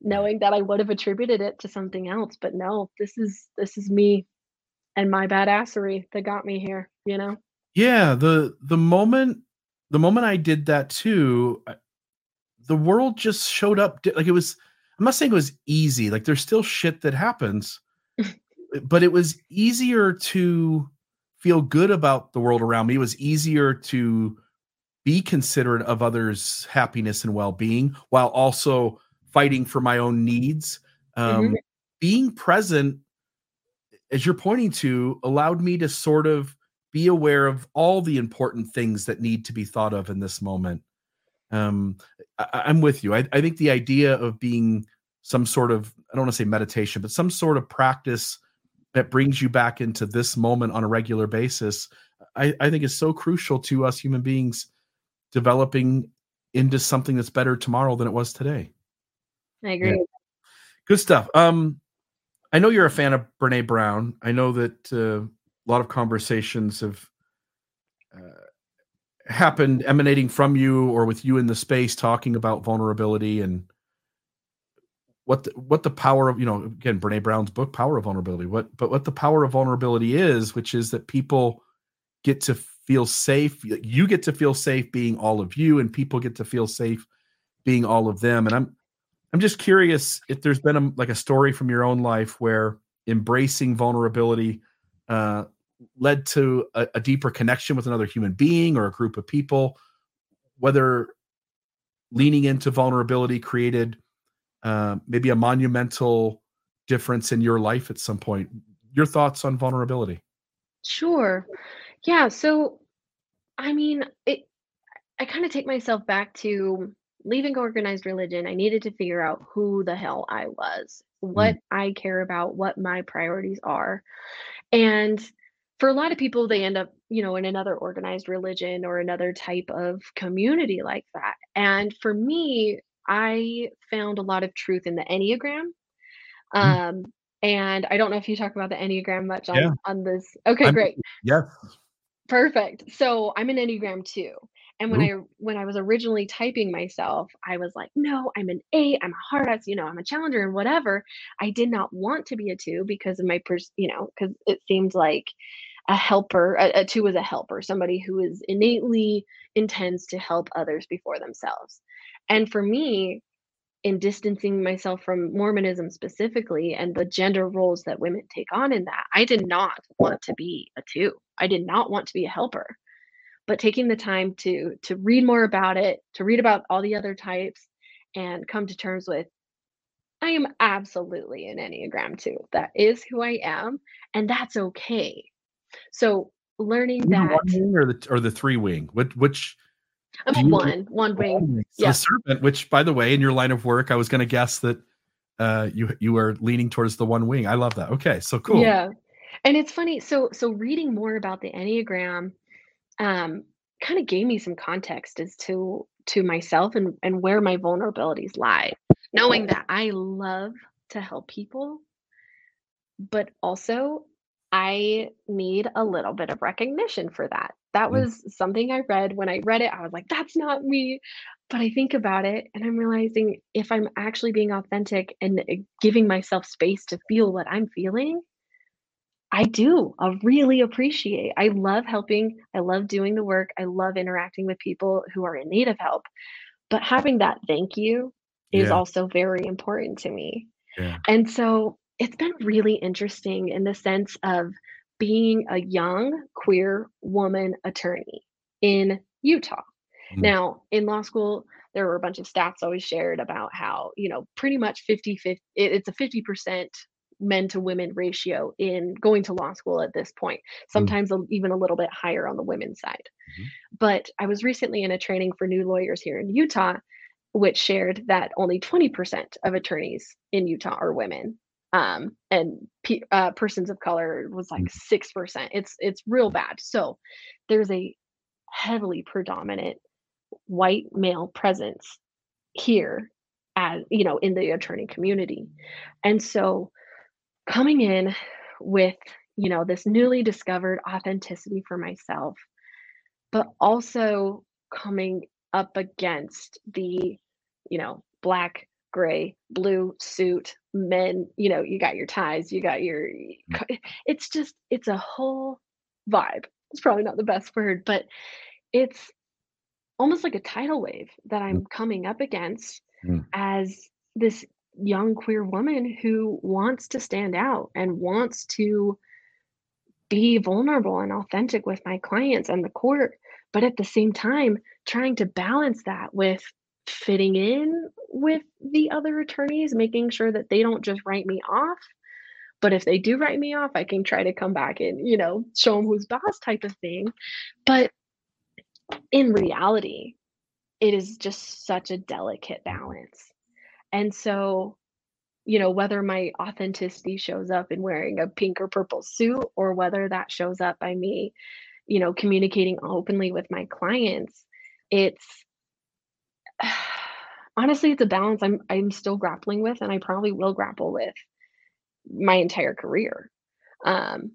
knowing that I would have attributed it to something else but no this is this is me and my badassery that got me here, you know? Yeah, the the moment the moment I did that too, the world just showed up like it was I'm not saying it was easy. Like there's still shit that happens, but it was easier to feel good about the world around me. It was easier to be considerate of others' happiness and well-being while also fighting for my own needs. Um, mm-hmm. Being present as you're pointing to, allowed me to sort of be aware of all the important things that need to be thought of in this moment. Um, I, am with you. I, I think the idea of being some sort of, I don't want to say meditation, but some sort of practice that brings you back into this moment on a regular basis, I, I think is so crucial to us human beings developing into something that's better tomorrow than it was today. I agree. Yeah. Good stuff. Um, I know you're a fan of Brene Brown. I know that uh, a lot of conversations have uh, happened emanating from you or with you in the space talking about vulnerability and what the, what the power of you know again Brene Brown's book Power of Vulnerability what but what the power of vulnerability is which is that people get to feel safe you get to feel safe being all of you and people get to feel safe being all of them. And I'm I'm just curious if there's been a, like a story from your own life where embracing vulnerability uh, led to a, a deeper connection with another human being or a group of people whether leaning into vulnerability created uh, maybe a monumental difference in your life at some point. Your thoughts on vulnerability? Sure. Yeah. So, I mean, it. I kind of take myself back to leaving organized religion. I needed to figure out who the hell I was, what mm. I care about, what my priorities are, and for a lot of people they end up you know in another organized religion or another type of community like that and for me I found a lot of truth in the Enneagram. Mm. Um, and I don't know if you talk about the Enneagram much on, yeah. on this. Okay, I'm, great. Yeah. Perfect. So I'm an Enneagram too. And when Ooh. I when I was originally typing myself, I was like, no, I'm an eight, I'm a hard ass, you know, I'm a challenger and whatever. I did not want to be a two because of my pers you know, because it seemed like a helper, a, a two was a helper, somebody who is innately intends to help others before themselves. And for me, in distancing myself from Mormonism specifically and the gender roles that women take on in that, I did not want to be a two. I did not want to be a helper. But taking the time to to read more about it, to read about all the other types and come to terms with I am absolutely an Enneagram 2. That is who I am, and that's okay. So learning that one wing or the or the three wing. Which which I'm one, one wing. Yeah. serpent, which by the way, in your line of work, I was going to guess that uh, you you are leaning towards the one wing. I love that. Okay, so cool. Yeah, and it's funny. So so reading more about the enneagram, um, kind of gave me some context as to to myself and and where my vulnerabilities lie. Knowing that I love to help people, but also I need a little bit of recognition for that. That mm. was something I read. When I read it, I was like, that's not me. But I think about it and I'm realizing if I'm actually being authentic and eh, giving myself space to feel what I'm feeling, I do. I really appreciate. I love helping. I love doing the work. I love interacting with people who are in need of help. But having that thank you is yeah. also very important to me. Yeah. And so it's been really interesting in the sense of being a young queer woman attorney in Utah. Mm-hmm. Now, in law school, there were a bunch of stats always shared about how, you know, pretty much 50 50 it's a 50% men to women ratio in going to law school at this point, mm. sometimes mm-hmm. even a little bit higher on the women's side. Mm-hmm. But I was recently in a training for new lawyers here in Utah, which shared that only 20% of attorneys in Utah are women um, and pe- uh, persons of color was like mm. six percent. It's it's real bad. So there's a heavily predominant white male presence here as you know in the attorney community and so coming in with you know this newly discovered authenticity for myself but also coming up against the you know black gray, blue suit, men, you know, you got your ties, you got your mm. it's just it's a whole vibe. It's probably not the best word, but it's almost like a tidal wave that I'm mm. coming up against mm. as this young queer woman who wants to stand out and wants to be vulnerable and authentic with my clients and the court, but at the same time, trying to balance that with fitting in with the other attorneys, making sure that they don't just write me off. But if they do write me off, I can try to come back and, you know, show them who's boss type of thing. But in reality, it is just such a delicate balance. And so, you know, whether my authenticity shows up in wearing a pink or purple suit or whether that shows up by me, you know, communicating openly with my clients, it's honestly, it's a balance I'm I'm still grappling with, and I probably will grapple with my entire career. Um,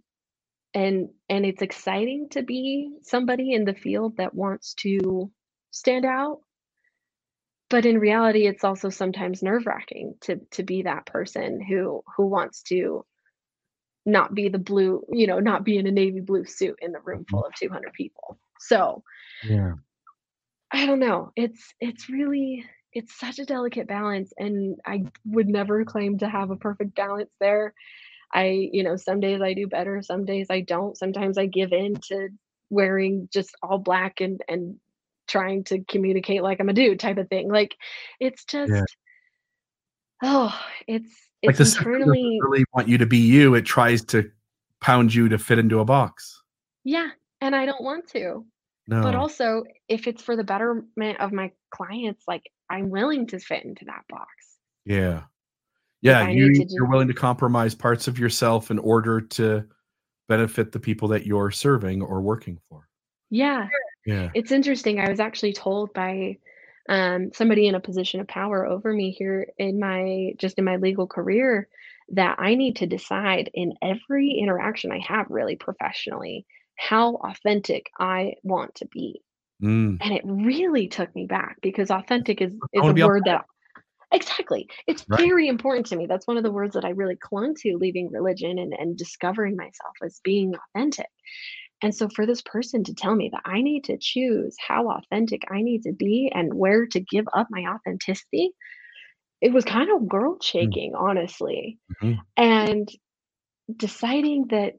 and and it's exciting to be somebody in the field that wants to stand out but in reality it's also sometimes nerve-wracking to to be that person who who wants to not be the blue you know not be in a navy blue suit in the room full of 200 people so Yeah. i don't know it's it's really it's such a delicate balance and i would never claim to have a perfect balance there I, you know, some days I do better, some days I don't. Sometimes I give in to wearing just all black and and trying to communicate like I'm a dude type of thing. Like it's just Yeah. oh, it's Like it's the internally really want you to be you. It tries to pound you to fit into a box. yeah, and I don't want to. No. But also, if it's for the betterment of my clients, like I'm willing to fit into that box. yeah. Yeah. You, need to you're willing to compromise parts of yourself in order to benefit the people that you're serving or working for. yeah, Yeah. It's interesting. I was actually told by um, somebody in a position of power over me here in my just in my legal career that I need to decide in every interaction I have, really professionally, how authentic I want to be. Mm. And it really took me back because authentic is is a word that exactly. It's Right. very important to me. That's one of the words that I really clung to leaving religion and, and discovering myself as being authentic. And so for this person to tell me that I need to choose how authentic I need to be and where to give up my authenticity, it was kind of world shaking, honestly. Mhm. And deciding that,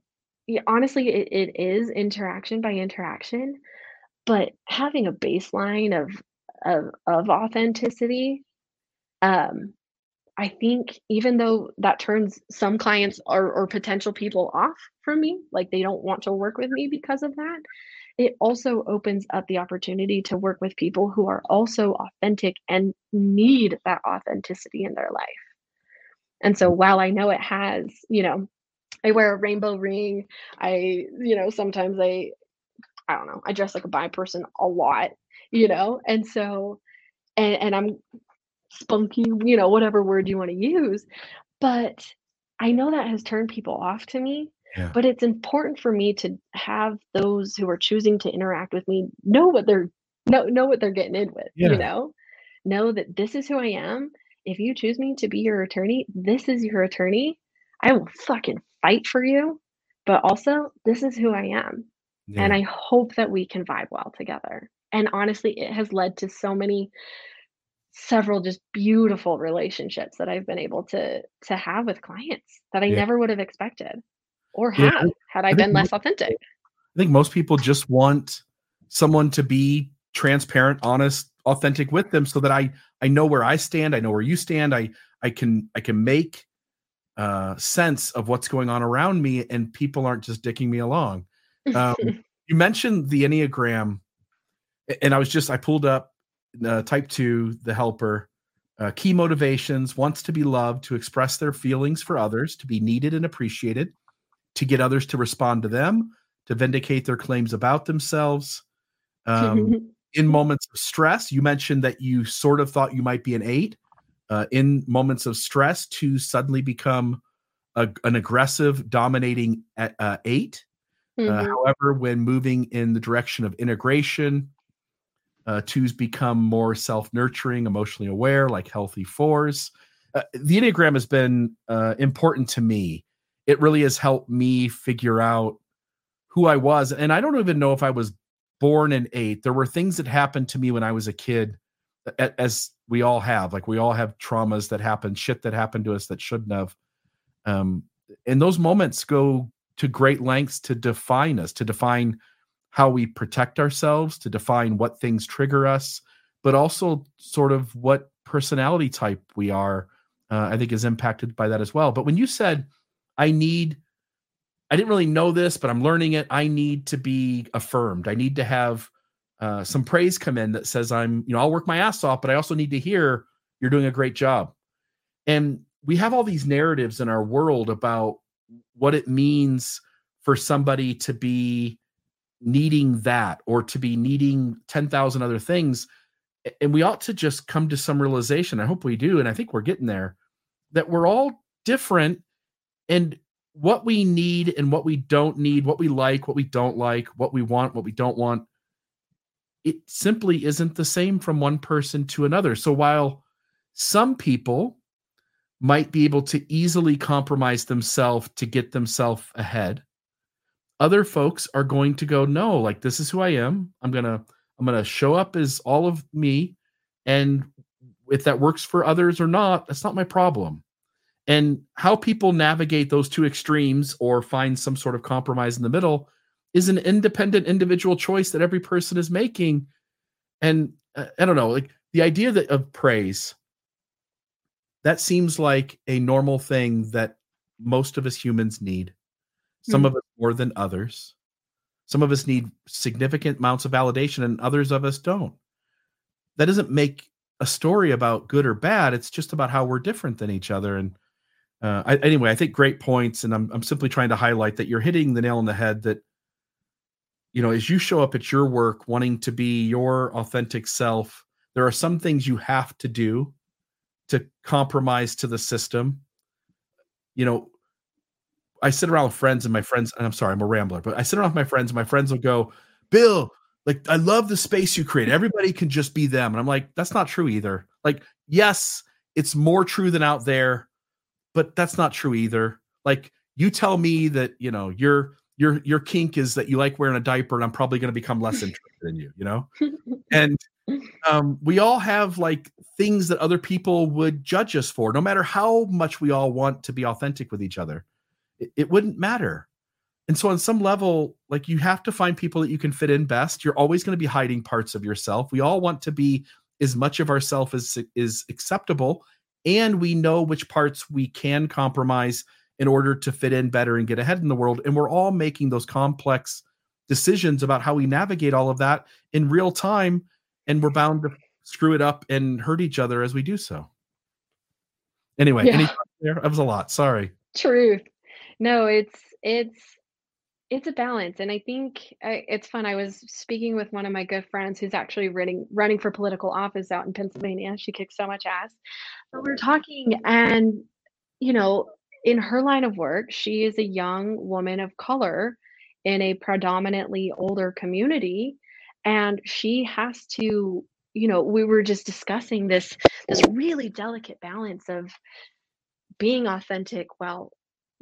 honestly, it, it is interaction by interaction, but having a baseline of of, of authenticity, um, I think even though that turns some clients or, or potential people off from me, like they don't want to work with me because of that, it also opens up the opportunity to work with people who are also authentic and need that authenticity in their life. And so while I know it has, you know, I wear a rainbow ring, I, you know, sometimes I, I don't know, I dress like a bi person a lot, you know, and so, and, and I'm spunky, you know, whatever word you want to use. But I know that has turned people off to me. Yeah. But it's important for me to have those who are choosing to interact with me know what they're know know what they're getting in with, Yeah. you know? Know that this is who I am. If you choose me to be your attorney, this is your attorney. I will fucking fight for you. But also, this is who I am. Yeah. And I hope that we can vibe well together. And honestly, it has led to so many several just beautiful relationships that I've been able to to have with clients that I Yeah. never would have expected or Yeah, had had I I been less authentic. I think most people just want someone to be transparent, honest, authentic with them so that I I know where I stand, I know where you stand, I I can I can make uh sense of what's going on around me and people aren't just dicking me along. Um, you mentioned the Enneagram and I was just I pulled up uh, type 2 the helper uh, key motivations wants to be loved to express their feelings for others to be needed and appreciated to get others to respond to them to vindicate their claims about themselves um, in moments of stress you mentioned that you sort of thought you might be an eight uh, in moments of stress to suddenly become a, an aggressive dominating a- uh, eight uh, Mhm. however, when moving in the direction of integration, uh, twos become more self nurturing, emotionally aware, like healthy fours. Uh, the Enneagram has been uh, important to me. It really has helped me figure out who I was. And I don't even know if I was born an eight. There were things that happened to me when I was a kid, as we all have. Like we all have traumas that happen, shit that happened to us that shouldn't have. Um, and those moments go to great lengths to define us, to define how we protect ourselves, to define what things trigger us, but also sort of what personality type we are. Uh, I think is impacted by that as well. But when you said, I need, I didn't really know this, but I'm learning it. I need to be affirmed. I need to have uh, some praise come in that says I'm, you know, I'll work my ass off, but I also need to hear you're doing a great job. And we have all these narratives in our world about what it means for somebody to be needing that or to be needing 10,000 other things. and we ought to just come to some realization. I hope we do, and I think we're getting there that we're all different and what we need and what we don't need, what we like, what we don't like, what we want, what we don't want, it simply isn't the same from one person to another. So while some people might be able to easily compromise themselves to get themselves ahead, other folks are going to go, no, like this is who I am. I'm to I'm to show up as all of me and if that works for others or not, that's not my problem. And how people navigate those two extremes or find some sort of compromise in the middle is an independent individual choice that every person is making. And uh, I don't know, like the idea that of praise, that seems like a normal thing that most of us humans need. Some mm. of us more than others. Some of us need significant amounts of validation, and others of us don't. That doesn't make a story about good or bad. It's just about how we're different than each other. And uh, I, anyway, I think great points, and I'm I'm simply trying to highlight that you're hitting the nail on the head. That you know, as you show up at your work wanting to be your authentic self, there are some things you have to do to compromise to the system. You know, I sit around with friends, and my friends, and I'm sorry, I'm a rambler, but I sit around with my friends, and my friends will go, "Bill, like I love the space you create. Everybody can just be them," and I'm like, "That's not true either." Like, yes, it's more true than out there but that's not true either. Like you tell me that, you know, your your your kink is that you like wearing a diaper and I'm probably going to become less interested in you, you know? And um we all have like things that other people would judge us for no matter how much we all want to be authentic with each other. It, it wouldn't matter. And so on some level, like you have to find people that you can fit in best. You're always going to be hiding parts of yourself. We all want to be as much of ourself as is acceptable and we know which parts we can compromise in order to fit in better and get ahead in the world and we're all making those complex decisions about how we navigate all of that in real time and we're bound to screw it up and hurt each other as we do so anyway yeah. there that was a lot sorry truth no it's it's it's a balance and i think I, it's fun i was speaking with one of my good friends who's actually running running for political office out in pennsylvania. She kicks so much ass. But we are talking and you know in her line of work she is a young woman of color in a predominantly older community and she has to you know we were just discussing this this really delicate balance of being authentic while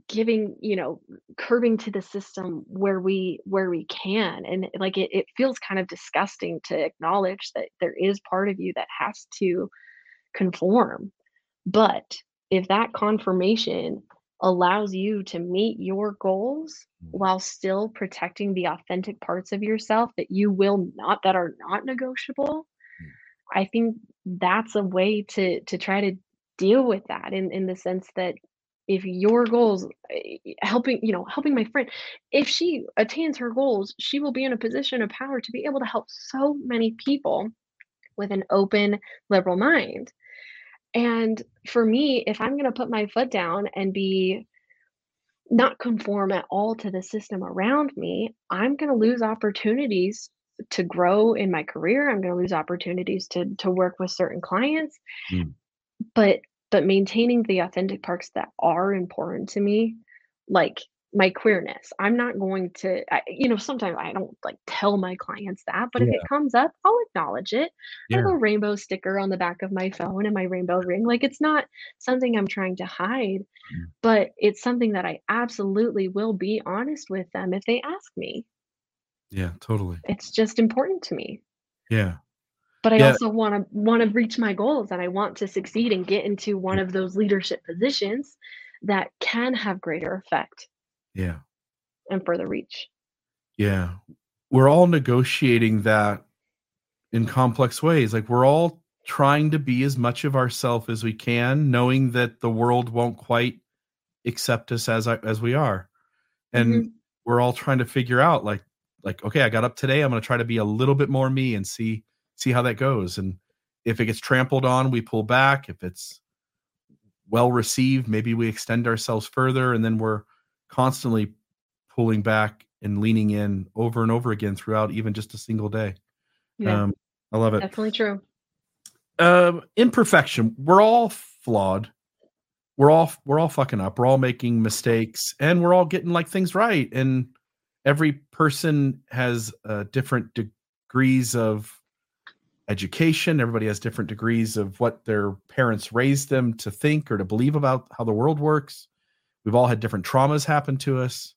giving you know curbing to the system where we where we can and like it, it feels kind of disgusting to acknowledge that there is part of you that has to conform but if that confirmation allows you to meet your goals mm. while still protecting the authentic parts of yourself that you will not that are not negotiable mm. i think that's a way to to try to deal with that in in the sense that if your goals eh, helping you know helping my friend if she attains her goals she will be in a position of power to be able to help so many people with an open liberal mind. And for me if i'm going to put my foot down and be not conform at all to the system around me i'm going to lose opportunities to grow in my career. I'm going to lose opportunities to to work with certain clients. Mm. but but maintaining the authentic parts that are important to me like my queerness i'm not going to I, you know sometimes i don't like tell my clients that but yeah. if it comes up i'll acknowledge it yeah. i have a rainbow sticker on the back of my phone and my rainbow ring like it's not something i'm trying to hide mm. but it's something that i absolutely will be honest with them if they ask me yeah totally it's just important to me yeah but I yeah. also want to want to reach my goals and I want to succeed and get into one of those leadership positions that can have greater effect. Yeah. And further reach. Yeah. We're all negotiating that in complex ways. Like we're all trying to be as much of ourself as we can, knowing that the world won't quite accept us as as we are. And mm-hmm. we're all trying to figure out like like okay, I got up today, I'm going to try to be a little bit more me and see see how that goes. And if it gets trampled on, we pull back. If it's well received, maybe we extend ourselves further, and then we're constantly pulling back and leaning in over and over again throughout even just a single day. Yeah. Um, I love it. Definitely true. um, imperfection. We're all flawed. We're all we're all fucking up. We're all making mistakes, and we're all getting like things right. And every person has uh, different degrees of education. Everybody has different degrees of what their parents raised them to think or to believe about how the world works. We've all had different traumas happen to us.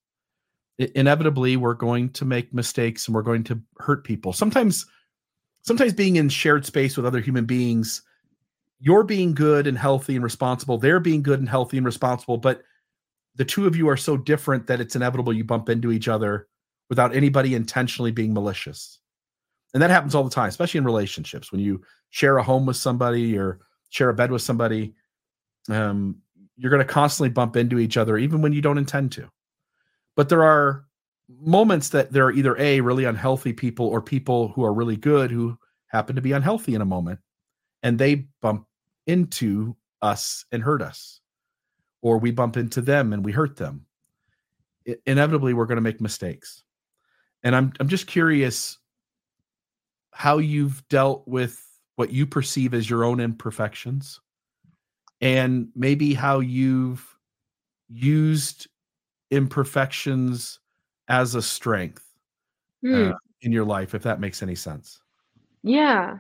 I- inevitably, we're going to make mistakes and we're going to hurt people. Sometimes, sometimes being in shared space with other human beings, you're being good and healthy and responsible. They're being good and healthy and responsible, but the two of you are so different that it's inevitable you bump into each other without anybody intentionally being malicious and that happens all the time especially in relationships. When you share a home with somebody or share a bed with somebody um, you're going to constantly bump into each other even when you don't intend to. But there are moments that there are either a really unhealthy people or people who are really good who happen to be unhealthy in a moment and they bump into us and hurt us. Or we bump into them and we hurt them. Inevitably we're going to make mistakes. And i'm i'm just curious how you've dealt with what you perceive as your own imperfections and maybe how you've used imperfections as a strength Hmm. uh, in your life if that makes any sense Yeah.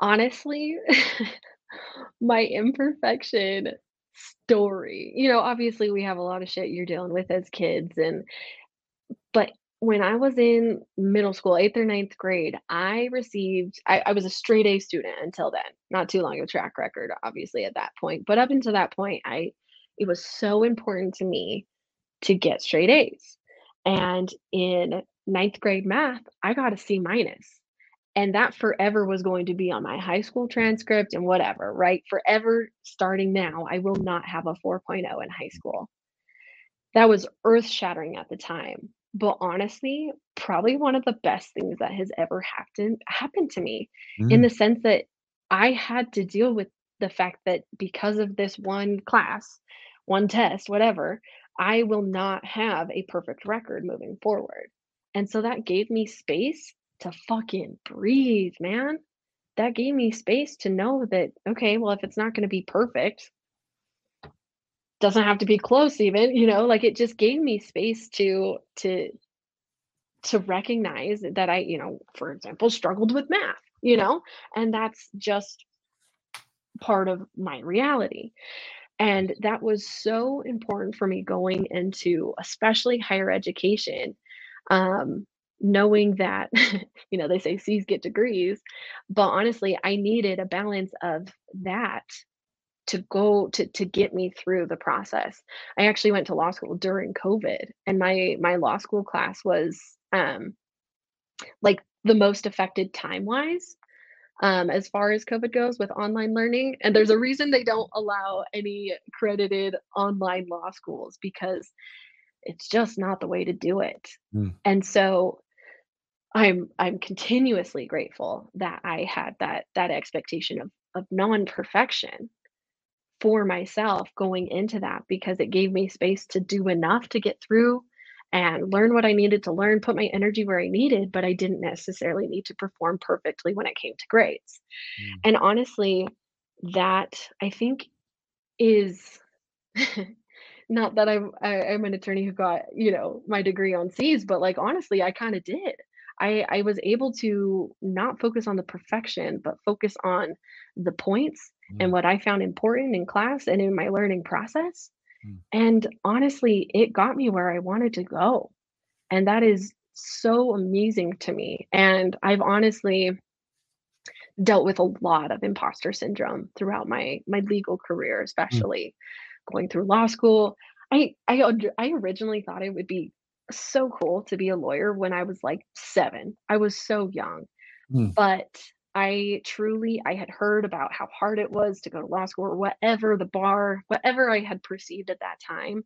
Honestly, my imperfection story. You know, obviously we have a lot of shit you're dealing with as kids and but when I was in middle school, 8th or ninth grade, I received I, I was a straight A student until then. Not too long of a track record, obviously, at that point. But up until that point, I it was so important to me to get straight A's. And in ninth grade math, I got a C minus. And that forever was going to be on my high school transcript and whatever, right? Forever starting now, I will not have a 4.0 in high school. That was earth shattering at the time. But honestly, probably one of the best things that has ever happened happened to me in Mm, the sense that I had to deal with the fact that because of this one class, one test, whatever, I will not have a perfect record moving forward. And so that gave me space to fucking breathe, man. That gave me space to know that, okay, well, if it's not going to be perfect, doesn't have to be close even, you know, like it just gave me space to to to recognize that I, you know, for example, struggled with math, you know, and that's just part of my reality. And that was so important for me going into especially higher education, um, knowing that, you know, they say C's get degrees, but honestly, I needed a balance of that to go to to get me through the process. I actually went to law school during COVID, and my my law school class was um like the most affected time wise um, as far as COVID goes with online learning. And there's a reason they don't allow any accredited online law schools because it's just not the way to do it. mm, And so I'm I'm continuously grateful that I had that that expectation of of non-perfection for myself going into that because it gave me space to do enough to get through and learn what I needed to learn, put my energy where I needed, but I didn't necessarily need to perform perfectly when it came to grades. mm, And honestly, that I think is not that I'm I, I'm an attorney who got, you know, my degree on C's, but like honestly, I kind of did. I I was able to not focus on the perfection, but focus on the points and mm, what I found important in class and in my learning process. mm. And honestly, it got me where I wanted to go. And that is so amazing to me. And I've honestly dealt with a lot of imposter syndrome throughout my my legal career, Mm, especially going through law school. I I I originally thought it would be so cool to be a lawyer when I was like 7. I was so young, mm, but I truly I had heard about how hard it was to go to law school or whatever the bar, whatever I had perceived at that time.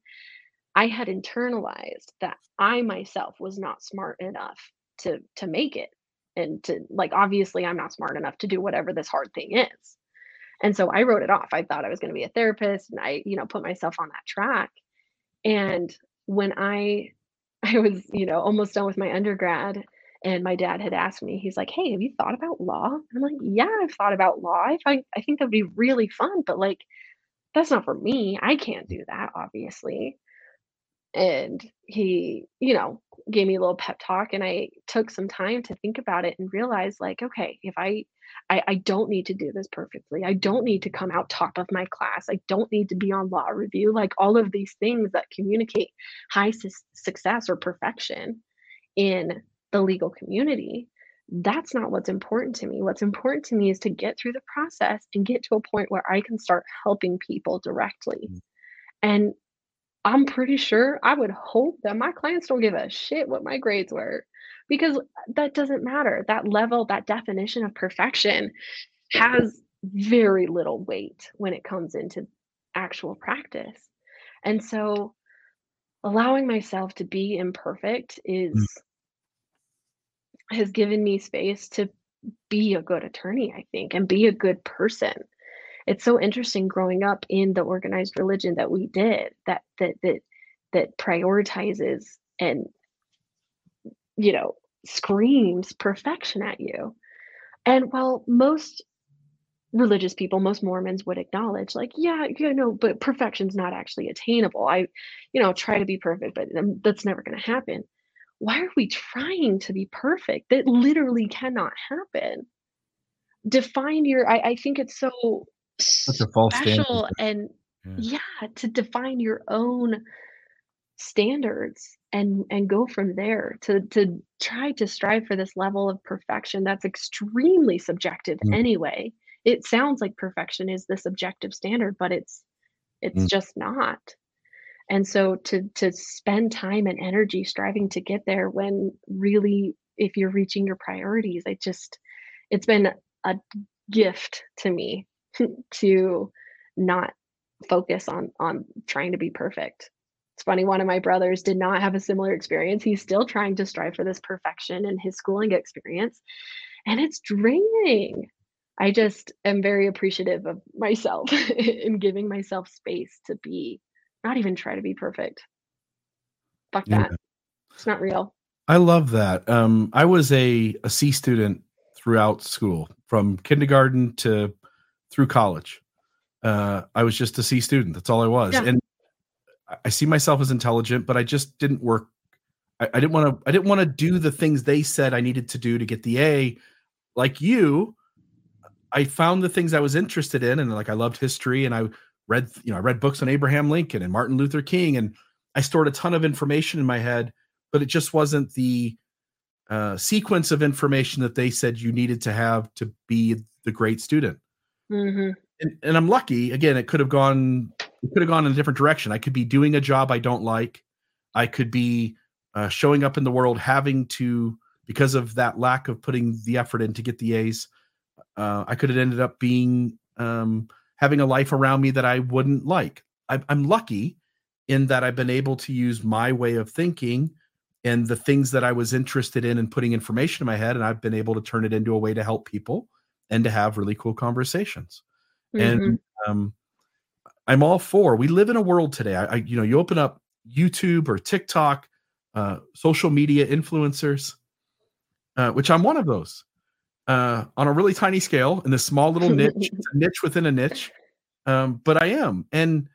I had internalized that I myself was not smart enough to to make it and to like obviously I'm not smart enough to do whatever this hard thing is. And so I wrote it off. I thought I was going to be a therapist and I, you know, put myself on that track. And when I I was, you know, almost done with my undergrad And my dad had asked me, he's like, "Hey, have you thought about law?" And I'm like, "Yeah, I've thought about law. I find I think that'd be really fun, but like that's not for me. I can't mm. do that, obviously." And he, you know, gave me a little pep talk and I took some time to think about it and realize like, okay, if I I, I don't need to do this perfectly. I don't need to come out top of my class. I don't need to be on law review. Like all of these things that communicate high su- success or perfection in the legal community. That's not what's important to me. What's important to me is to get through the process and get to a point where I can start helping people directly. Mm. And I'm pretty sure I would hope that my clients don't give a shit what my grades were because that doesn't matter. That level, that definition of perfection has very little weight when it comes into actual practice. And so allowing myself to be imperfect is mm. has given me space to be a good attorney, I think, and be a good person it's so interesting growing up in the organized religion that we did that that that that prioritizes and you know screams perfection at you. And while most religious people most mormons would acknowledge like yeah you know but perfection's not actually attainable. I you know try to be perfect but that's never going to happen. Why are we trying to be perfect? That literally cannot happen. Define your i, I think it's so such a false special and yeah. yeah to define your own standards and and go from there to to try to strive for this level of perfection that's extremely subjective mm. anyway it sounds like perfection is this objective standard but it's it's mm. just not and so to to spend time and energy striving to get there when really if you're reaching your priorities it just it's been a gift to me to not focus on on trying to be perfect. It's funny, one of my brothers did not have a similar experience. He's still trying to strive for this perfection in his schooling experience, and it's draining. I just am very appreciative of myself in giving myself space to be, not even try to be perfect. Fuck that. Yeah. It's not real. I love that. Um, I was a, a C student throughout school from kindergarten to through college. Uh, I was just a C student. That's all I was. Yeah. And I see myself as intelligent, but I just didn't work. I, I didn't want to. I didn't want to do the things they said I needed to do to get the A. Like you, I found the things I was interested in, and like I loved history, and I read, you know, I read books on Abraham Lincoln and Martin Luther King, and I stored a ton of information in my head, but it just wasn't the uh, sequence of information that they said you needed to have to be the great student. Mm-hmm. And, and I'm lucky. Again, it could have gone. It could have gone in a different direction. I could be doing a job I don't like. I could be uh, showing up in the world having to because of that lack of putting the effort in to get the A's. Uh, I could have ended up being um, having a life around me that I wouldn't like. I, I'm lucky in that I've been able to use my way of thinking and the things that I was interested in and putting information in my head, and I've been able to turn it into a way to help people and to have really cool conversations. Mm-hmm. And um, I'm all for. We live in a world today. I, I, you know, you open up YouTube or TikTok, uh, social media influencers, uh, which I'm one of those, uh, on a really tiny scale in this small little niche, niche within a niche. Um, but I am, and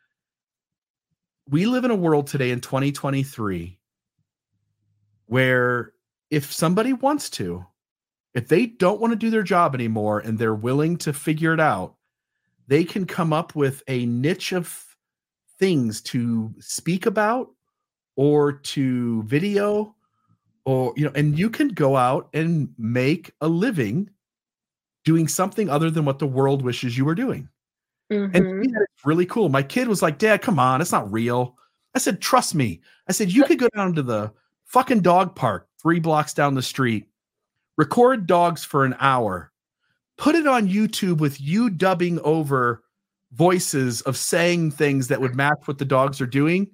we live in a world today in 2023 where if somebody wants to, if they don't want to do their job anymore and they're willing to figure it out, they can come up with a niche of things to speak about or to video or you know and you can go out and make a living doing something other than what the world wishes you were doing. Mm-hmm. and it's really cool. My kid was like dad come on it's not real. I said trust me. I said you could go down to the fucking dog park three blocks down the street record dogs for an hour, put it on YouTube with you dubbing over voices of saying things that would match what the dogs are doing,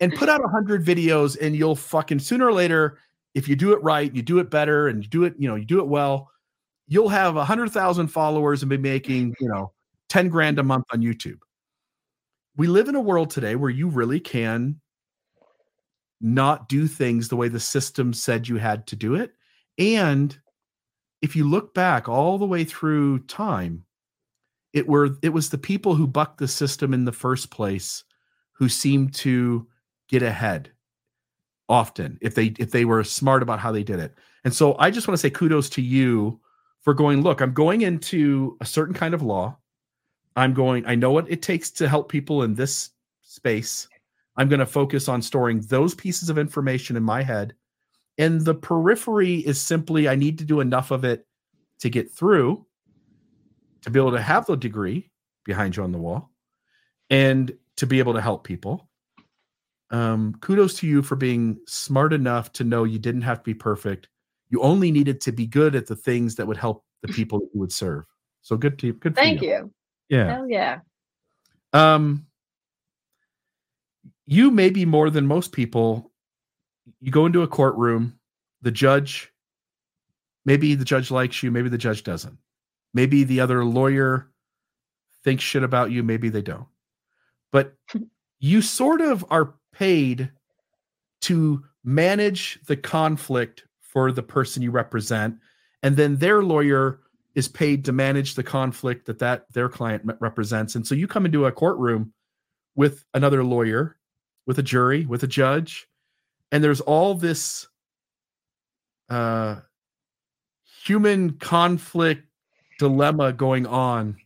and put out a hundred videos, and you'll fucking sooner or later, if you do it right, you do it better, and you do it, you know, you do it well, you'll have a hundred thousand followers and be making, you know, 10 grand a month on YouTube. We live in a world today where you really can not do things the way the system said you had to do it And if you look back all the way through time, it were it was the people who bucked the system in the first place who seemed to get ahead often if they if they were smart about how they did it. And so I just want to say kudos to you for going, look, I'm going into a certain kind of law. I'm going, I know what it takes to help people in this space. I'm going to focus on storing those pieces of information in my head. And the periphery is simply, I need to do enough of it to get through to be able to have the degree behind you on the wall and to be able to help people. Um, kudos to you for being smart enough to know you didn't have to be perfect. You only needed to be good at the things that would help the people that you would serve. So good to you. Good. Thank you. you. Yeah. Hell yeah. Um, you maybe more than most people, you go into a courtroom, the judge, maybe the judge likes you, maybe the judge doesn't. Maybe the other lawyer thinks shit about you, maybe they don't. But you sort of are paid to manage the conflict for the person you represent and then their lawyer is paid to manage the conflict that that their client represents and so you come into a courtroom with another lawyer with a jury with a judge and there's all this uh human conflict dilemma going on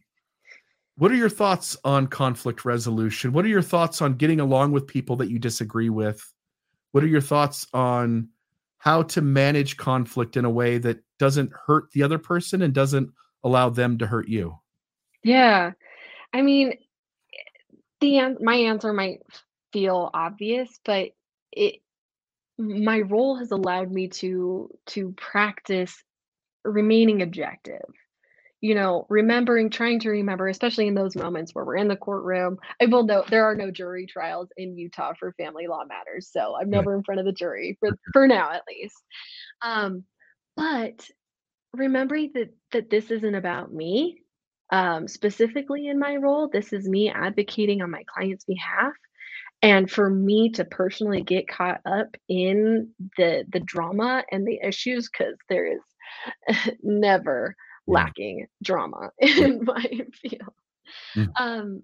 what are your thoughts on conflict resolution? What are your thoughts on getting along with people that you disagree with? What are your thoughts on how to manage conflict in a way that doesn't hurt the other person and doesn't allow them to hurt you? Yeah. I mean, the my answer might feel obvious, but it my role has allowed me to to practice remaining objective you know, remembering, trying to remember, especially in those moments where we're in the courtroom. I will note there are no jury trials in Utah for family law matters, so I'm never in front of the jury for for now at least. Um, but remembering that that this isn't about me um, specifically in my role. This is me advocating on my client's behalf, and for me to personally get caught up in the the drama and the issues because there is never lacking drama in my field. Mm. Um,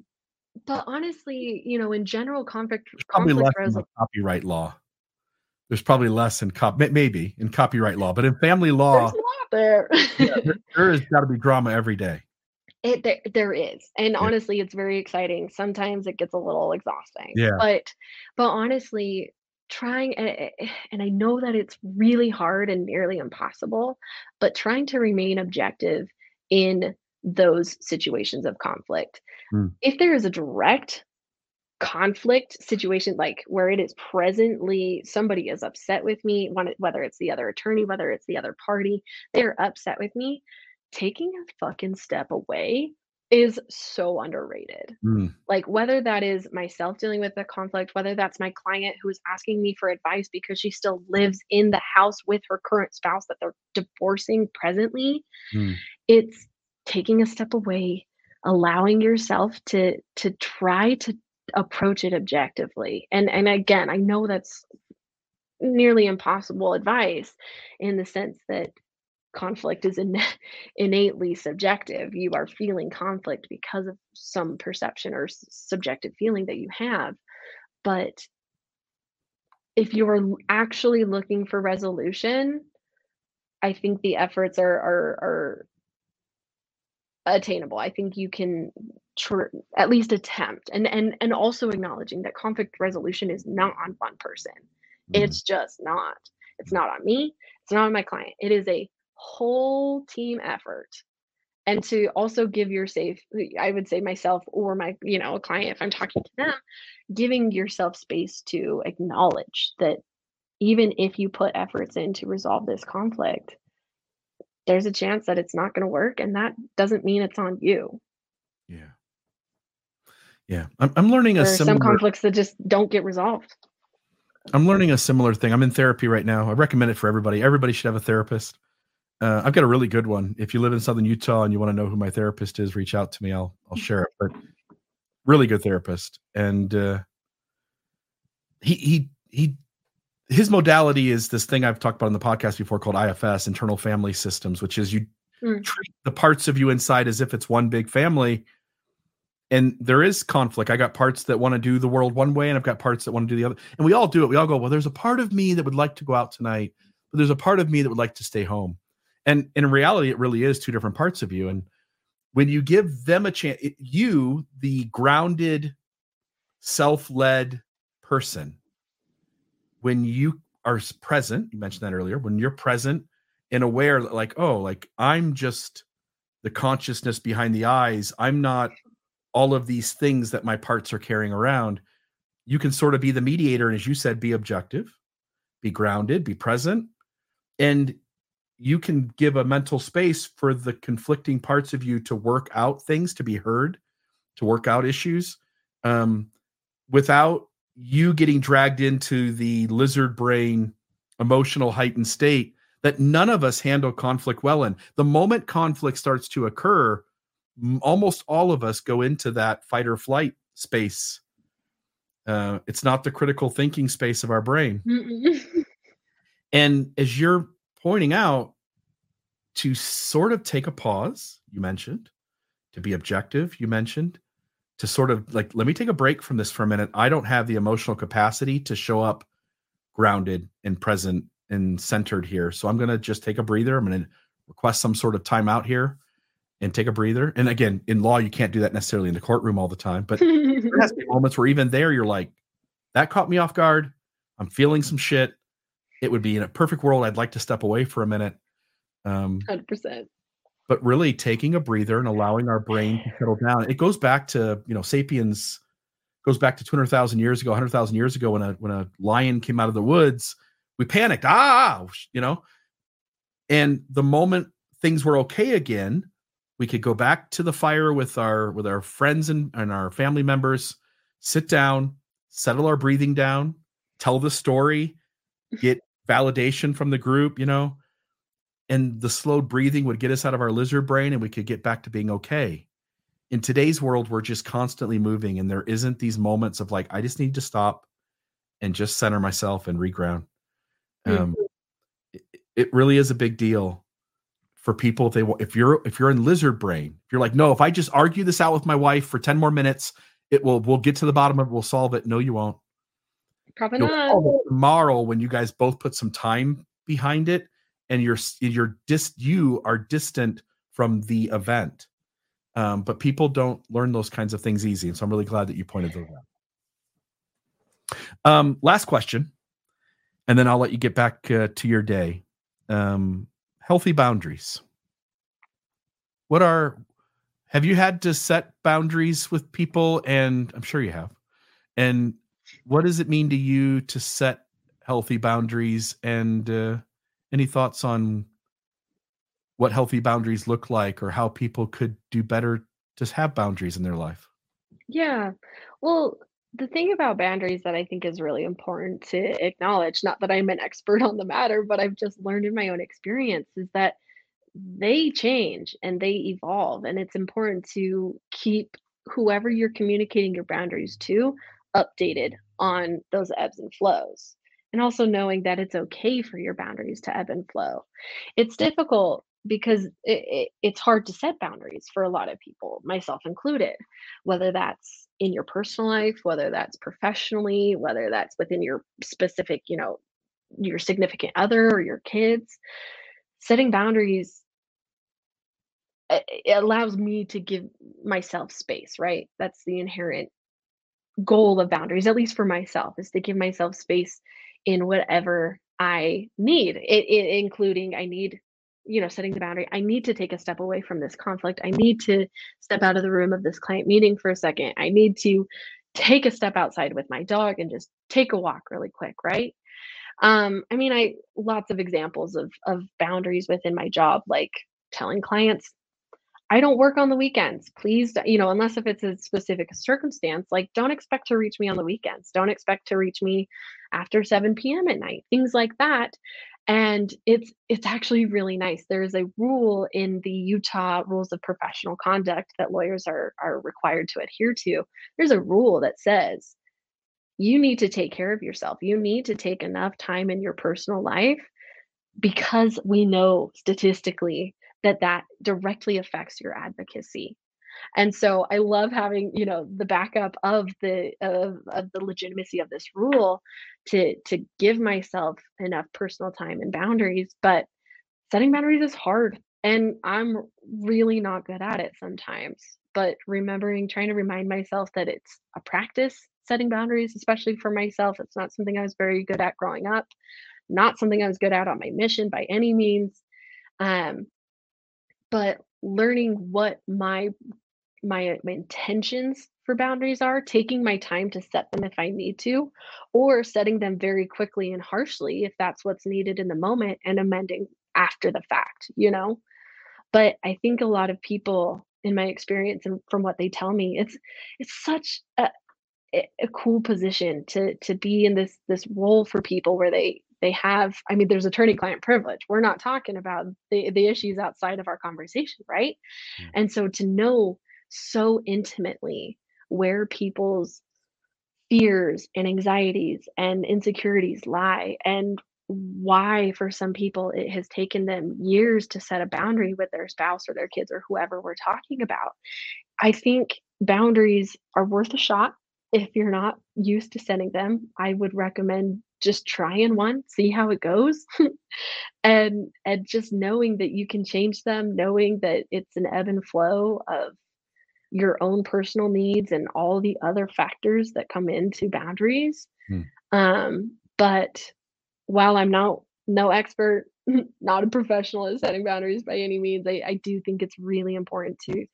but honestly, you know, in general, conflict There's probably less in copyright law. There's probably less in cop maybe in copyright law, but in family law, there. yeah, there, there has got to be drama every day. It there, there is, and yeah. honestly, it's very exciting. Sometimes it gets a little exhausting. Yeah. But but honestly, trying eh, eh, eh, and I know that it's really hard and nearly impossible, but trying to remain objective in those situations of conflict. Mm. If there is a direct conflict situation like where it is presently somebody is upset with me whether it's the other attorney whether it's the other party they're upset with me taking a fucking step away is so underrated. Mm. Like whether that is myself dealing with the conflict, whether that's my client who is asking me for advice because she still lives in the house with her current spouse that they're divorcing presently, mm. it's taking a step away, allowing yourself to to try to approach it objectively. And and again, I know that's nearly impossible advice in the sense that conflict is in, innately subjective. You are feeling conflict because of some perception or subjective feeling that you have. But if you're actually looking for resolution, I think the efforts are are, are attainable. I think you can tr- at least attempt, and and and also acknowledging that conflict resolution is not on one person. Mm. It's just not. It's not on me. It's not on my client. It is a whole team effort and to also give your safe i would say myself or my you know a client if i'm talking to them giving yourself space to acknowledge that even if you put efforts in to resolve this conflict there's a chance that it's not going to work and that doesn't mean it's on you. Yeah. Yeah. I'm, I'm learning a there are similar... some conflicts that just don't get resolved. I'm learning a similar thing. I'm in therapy right now. I recommend it for everybody. Everybody should have a therapist uh, I've got a really good one. If you live in Southern Utah and you want to know who my therapist is, reach out to me. I'll I'll share it. But really good therapist, and uh, he he he his modality is this thing I've talked about in the podcast before called IFS, internal family systems, which is you mm. treat the parts of you inside as if it's one big family. And there is conflict. I got parts that want to do the world one way, and I've got parts that want to do the other. And we all do it. We all go, well, there's a part of me that would like to go out tonight, but there's a part of me that would like to stay home. And, in reality, it really is two different parts of you. And when you give them a chance, it, you, the grounded, self led person, when you are present, you mentioned that earlier, when you're present and aware, like, oh, like I'm just the consciousness behind the eyes, I'm not all of these things that my parts are carrying around. You can sort of be the mediator. And as you said, be objective, be grounded, be present. And you can give a mental space for the conflicting parts of you to work out things, to be heard, to work out issues um, without you getting dragged into the lizard brain emotional heightened state that none of us handle conflict well in. The moment conflict starts to occur, almost all of us go into that fight or flight space. Uh, it's not the critical thinking space of our brain. and as you're pointing out, to sort of take a pause, you mentioned, to be objective, you mentioned, to sort of like, let me take a break from this for a minute. I don't have the emotional capacity to show up grounded and present and centered here. So I'm going to just take a breather. I'm going to request some sort of timeout here and take a breather. And again, in law, you can't do that necessarily in the courtroom all the time, but there has to be moments where even there, you're like, that caught me off guard. I'm feeling some shit. It would be in a perfect world. I'd like to step away for a minute. Um, 100% but really taking a breather and allowing our brain to settle down. It goes back to you know sapiens goes back to 200,000 years ago, 100,000 years ago when a when a lion came out of the woods, we panicked, ah, you know. And the moment things were okay again, we could go back to the fire with our with our friends and, and our family members, sit down, settle our breathing down, tell the story, get validation from the group, you know, and the slow breathing would get us out of our lizard brain and we could get back to being okay. In today's world, we're just constantly moving, and there isn't these moments of like, I just need to stop and just center myself and reground. Um, mm-hmm. it, it really is a big deal for people if they if you're if you're in lizard brain if you're like no if i just argue this out with my wife for 10 more minutes it will we'll get to the bottom of it we'll solve it no you won't probably You'll not tomorrow when you guys both put some time behind it and you're you're dis you are distant from the event. Um, but people don't learn those kinds of things easy, and so I'm really glad that you pointed those out. Um, last question, and then I'll let you get back uh, to your day. Um, healthy boundaries. What are have you had to set boundaries with people? And I'm sure you have. And what does it mean to you to set healthy boundaries? And uh, any thoughts on what healthy boundaries look like or how people could do better to have boundaries in their life? Yeah. Well, the thing about boundaries that I think is really important to acknowledge, not that I'm an expert on the matter, but I've just learned in my own experience, is that they change and they evolve. And it's important to keep whoever you're communicating your boundaries to updated on those ebbs and flows and also knowing that it's okay for your boundaries to ebb and flow. It's difficult because it, it, it's hard to set boundaries for a lot of people, myself included, whether that's in your personal life, whether that's professionally, whether that's within your specific, you know, your significant other or your kids. Setting boundaries eh, it allows me to give myself space, right? That's the inherent goal of boundaries, at least for myself, is to give myself space in whatever I need, it, it, including I need, you know, setting the boundary. I need to take a step away from this conflict. I need to step out of the room of this client meeting for a second. I need to take a step outside with my dog and just take a walk really quick, right? Um, I mean, I lots of examples of of boundaries within my job, like telling clients I don't work on the weekends. Please, you know, unless if it's a specific circumstance, like don't expect to reach me on the weekends. Don't expect to reach me after 7 p.m. at night. Things like that. And it's it's actually really nice. There's a rule in the Utah Rules of Professional Conduct that lawyers are are required to adhere to. There's a rule that says you need to take care of yourself. You need to take enough time in your personal life because we know statistically that that directly affects your advocacy. And so I love having, you know, the backup of the of, of the legitimacy of this rule to to give myself enough personal time and boundaries, but setting boundaries is hard and I'm really not good at it sometimes. But remembering trying to remind myself that it's a practice setting boundaries, especially for myself. It's not something I was very good at growing up, not something I was good at on my mission by any means. Um, but learning what my my my intentions for boundaries are, taking my time to set them if I need to, or setting them very quickly and harshly if that's what's needed in the moment and amending after the fact, you know? But I think a lot of people in my experience and from what they tell me, it's it's such a a cool position to to be in this this role for people where they they have i mean there's attorney client privilege. We're not talking about the the issues outside of our conversation right? Mm. and so to know so intimately where people's fears and anxieties and insecurities lie and why for some people it has taken them years to set a boundary with their spouse or their kids or whoever we're talking about i think boundaries are worth a shot. If you're not used to setting them, I would recommend just trying one, see how it goes. and and just knowing that you can change them, knowing that it's an ebb and flow of your own personal needs and all the other factors that come into boundaries. Hmm. Um, but while I'm not no expert, not a professional at setting boundaries by any means, I, I do think it's really important to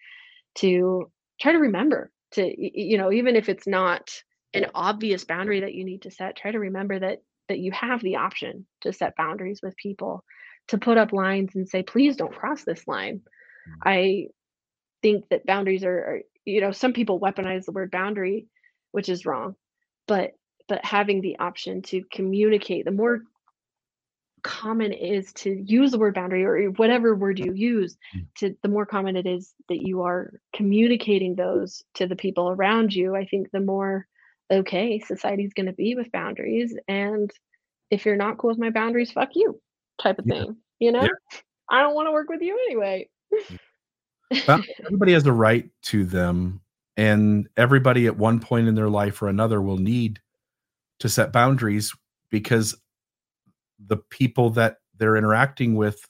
to try to remember to you know even if it's not an obvious boundary that you need to set try to remember that that you have the option to set boundaries with people to put up lines and say please don't cross this line mm. i think that boundaries are, are you know some people weaponize the word boundary which is wrong but but having the option to communicate the more common is to use the word boundary or whatever word you use mm. to the more common it is that you are communicating those to the people around you i think the more okay society's going to be with boundaries and if you're not cool with my boundaries fuck you type of thing you know? Yeah. i don't want to work with you anyway. Mm. Everybody has a right to them and everybody at one point in their life or another will need to set boundaries because the people that they're interacting with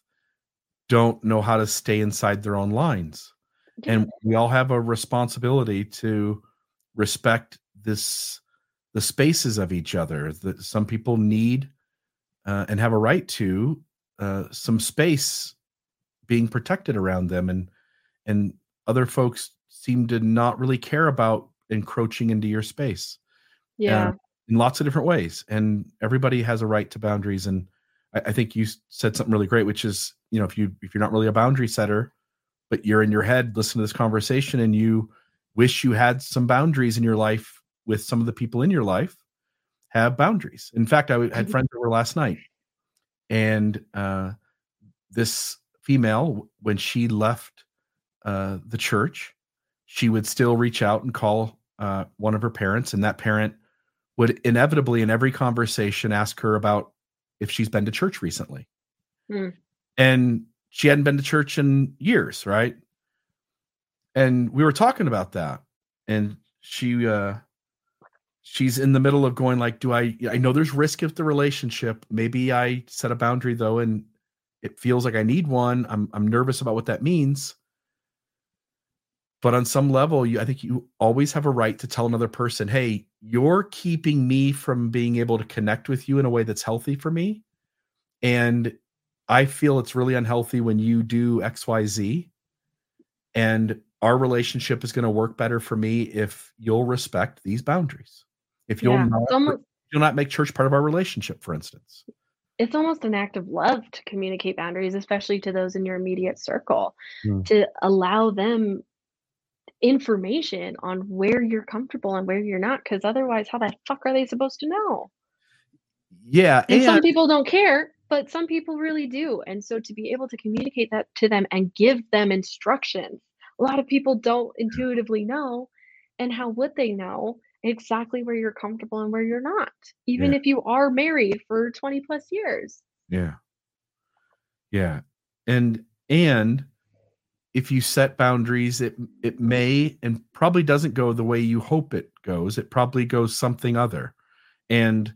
don't know how to stay inside their own lines and we all have a responsibility to respect this the spaces of each other that some people need uh, and have a right to uh, some space being protected around them and and other folks seem to not really care about encroaching into your space yeah. uh, in lots of different ways and everybody has a right to boundaries and I, I, think you said something really great which is you know if you if you're not really a boundary setter but you're in your head listen to this conversation and you wish you had some boundaries in your life with some of the people in your life have boundaries in fact i had mm-hmm. friends over last night and uh, this female when she left uh, the church she would still reach out and call uh, one of her parents and that parent would inevitably in every conversation ask her about if she's been to church recently. Mm. And she hadn't been to church in years, right? And we were talking about that. And she uh she's in the middle of going like, do I I know there's risk of the relationship. Maybe I set a boundary though and it feels like I need one. I'm I'm nervous about what that means but on some level you i think you always have a right to tell another person hey you're keeping me from being able to connect with you in a way that's healthy for me and i feel it's really unhealthy when you do xyz and our relationship is going to work better for me if you'll respect these boundaries if you'll yeah, not almost, you'll not make church part of our relationship for instance it's almost an act of love to communicate boundaries especially to those in your immediate circle mm. to allow them information on where you're comfortable and where you're not because otherwise how the fuck are they supposed to know yeah and, and some people don't care but some people really do and so to be able to communicate that to them and give them instructions a lot of people don't intuitively know and how would they know exactly where you're comfortable and where you're not, even Yeah. if you are married for 20 plus years. Yeah. Yeah. And and if you set boundaries, it it may and probably doesn't go the way you hope it goes. It probably goes something other. And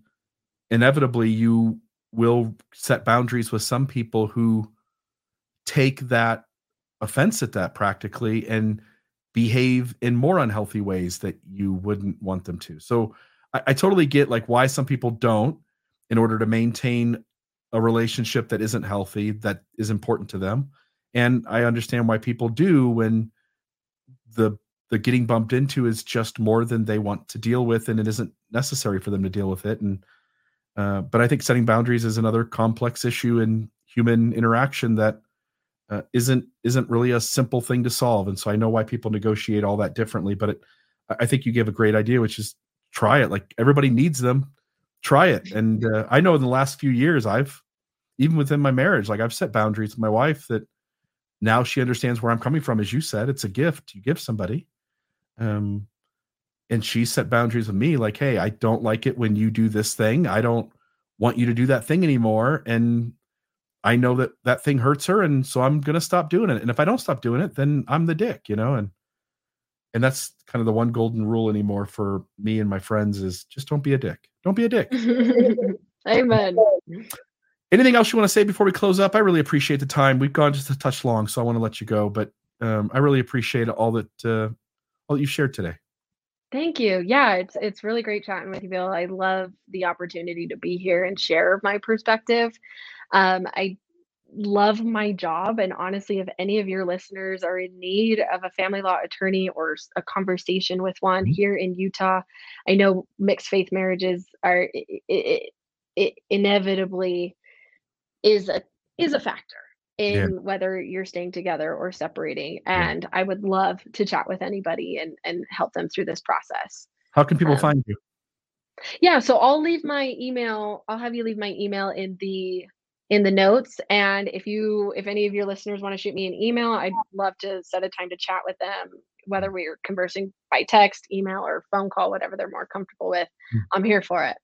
inevitably you will set boundaries with some people who take that offense at that practically and behave in more unhealthy ways that you wouldn't want them to. So I, I totally get like why some people don't in order to maintain a relationship that isn't healthy that is important to them and i understand why people do when the the getting bumped into is just more than they want to deal with and it isn't necessary for them to deal with it and uh, but i think setting boundaries is another complex issue in human interaction that uh, isn't isn't really a simple thing to solve. And so i know why people negotiate all that differently but it, I- think you gave a great idea which is try it. Like everybody needs them. Try it. And uh, i know in the last few years i've even within my marriage like i've set boundaries with my wife that now she understands where i'm coming from. As you said it's a gift. You give somebody. Um and she set boundaries with me like hey i don't like it when you do this thing. I don't want you to do that thing anymore. And i know that that thing hurts her and so i'm going to stop doing it and if i don't stop doing it then i'm the dick you know and and that's kind of the one golden rule anymore for me and my friends is just don't be a dick don't be a dick Amen. anything else you want to say before we close up i really appreciate the time we've gone just a touch long so i want to let you go but um, i really appreciate all that uh, all that you've shared today Thank you. Yeah, it's it's really great chatting with you, Bill. I love the opportunity to be here and share my perspective. Um, I love my job, and honestly, if any of your listeners are in need of a family law attorney or a conversation with one Mhm. here in Utah, I know mixed faith marriages are it, it, it inevitably is a is a factor Yeah. in whether you're staying together or separating. Yeah. And I would love to chat with anybody and and help them through this process. how can people Um, find you yeah, so I'll leave my email. I'll have you leave my email in the in the notes. And if you if any of your listeners want to shoot me an email, I'd love to set a time to chat with them, whether we're conversing by text, email, or phone call, whatever they're more comfortable with. Mm. I'm here for it.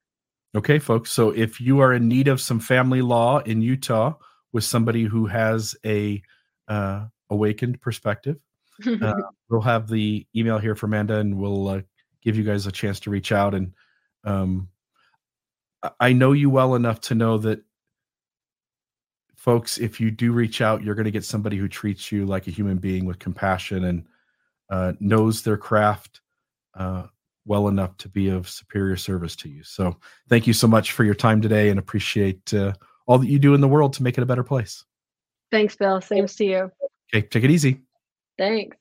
Okay, folks. So if you are in need of some family law in Utah with somebody who has a uh, awakened perspective, uh, we'll have the email here for Amanda, and we'll uh, give you guys a chance to reach out. And um, I know you well enough to know that, folks, if you do reach out, you're going to get somebody who treats you like a human being with compassion and uh, knows their craft uh, well enough to be of superior service to you. So, thank you so much for your time today, and appreciate uh, all that you do in the world to make it a better place. Thanks, Bill. Same to you. Okay, take it easy. Thanks.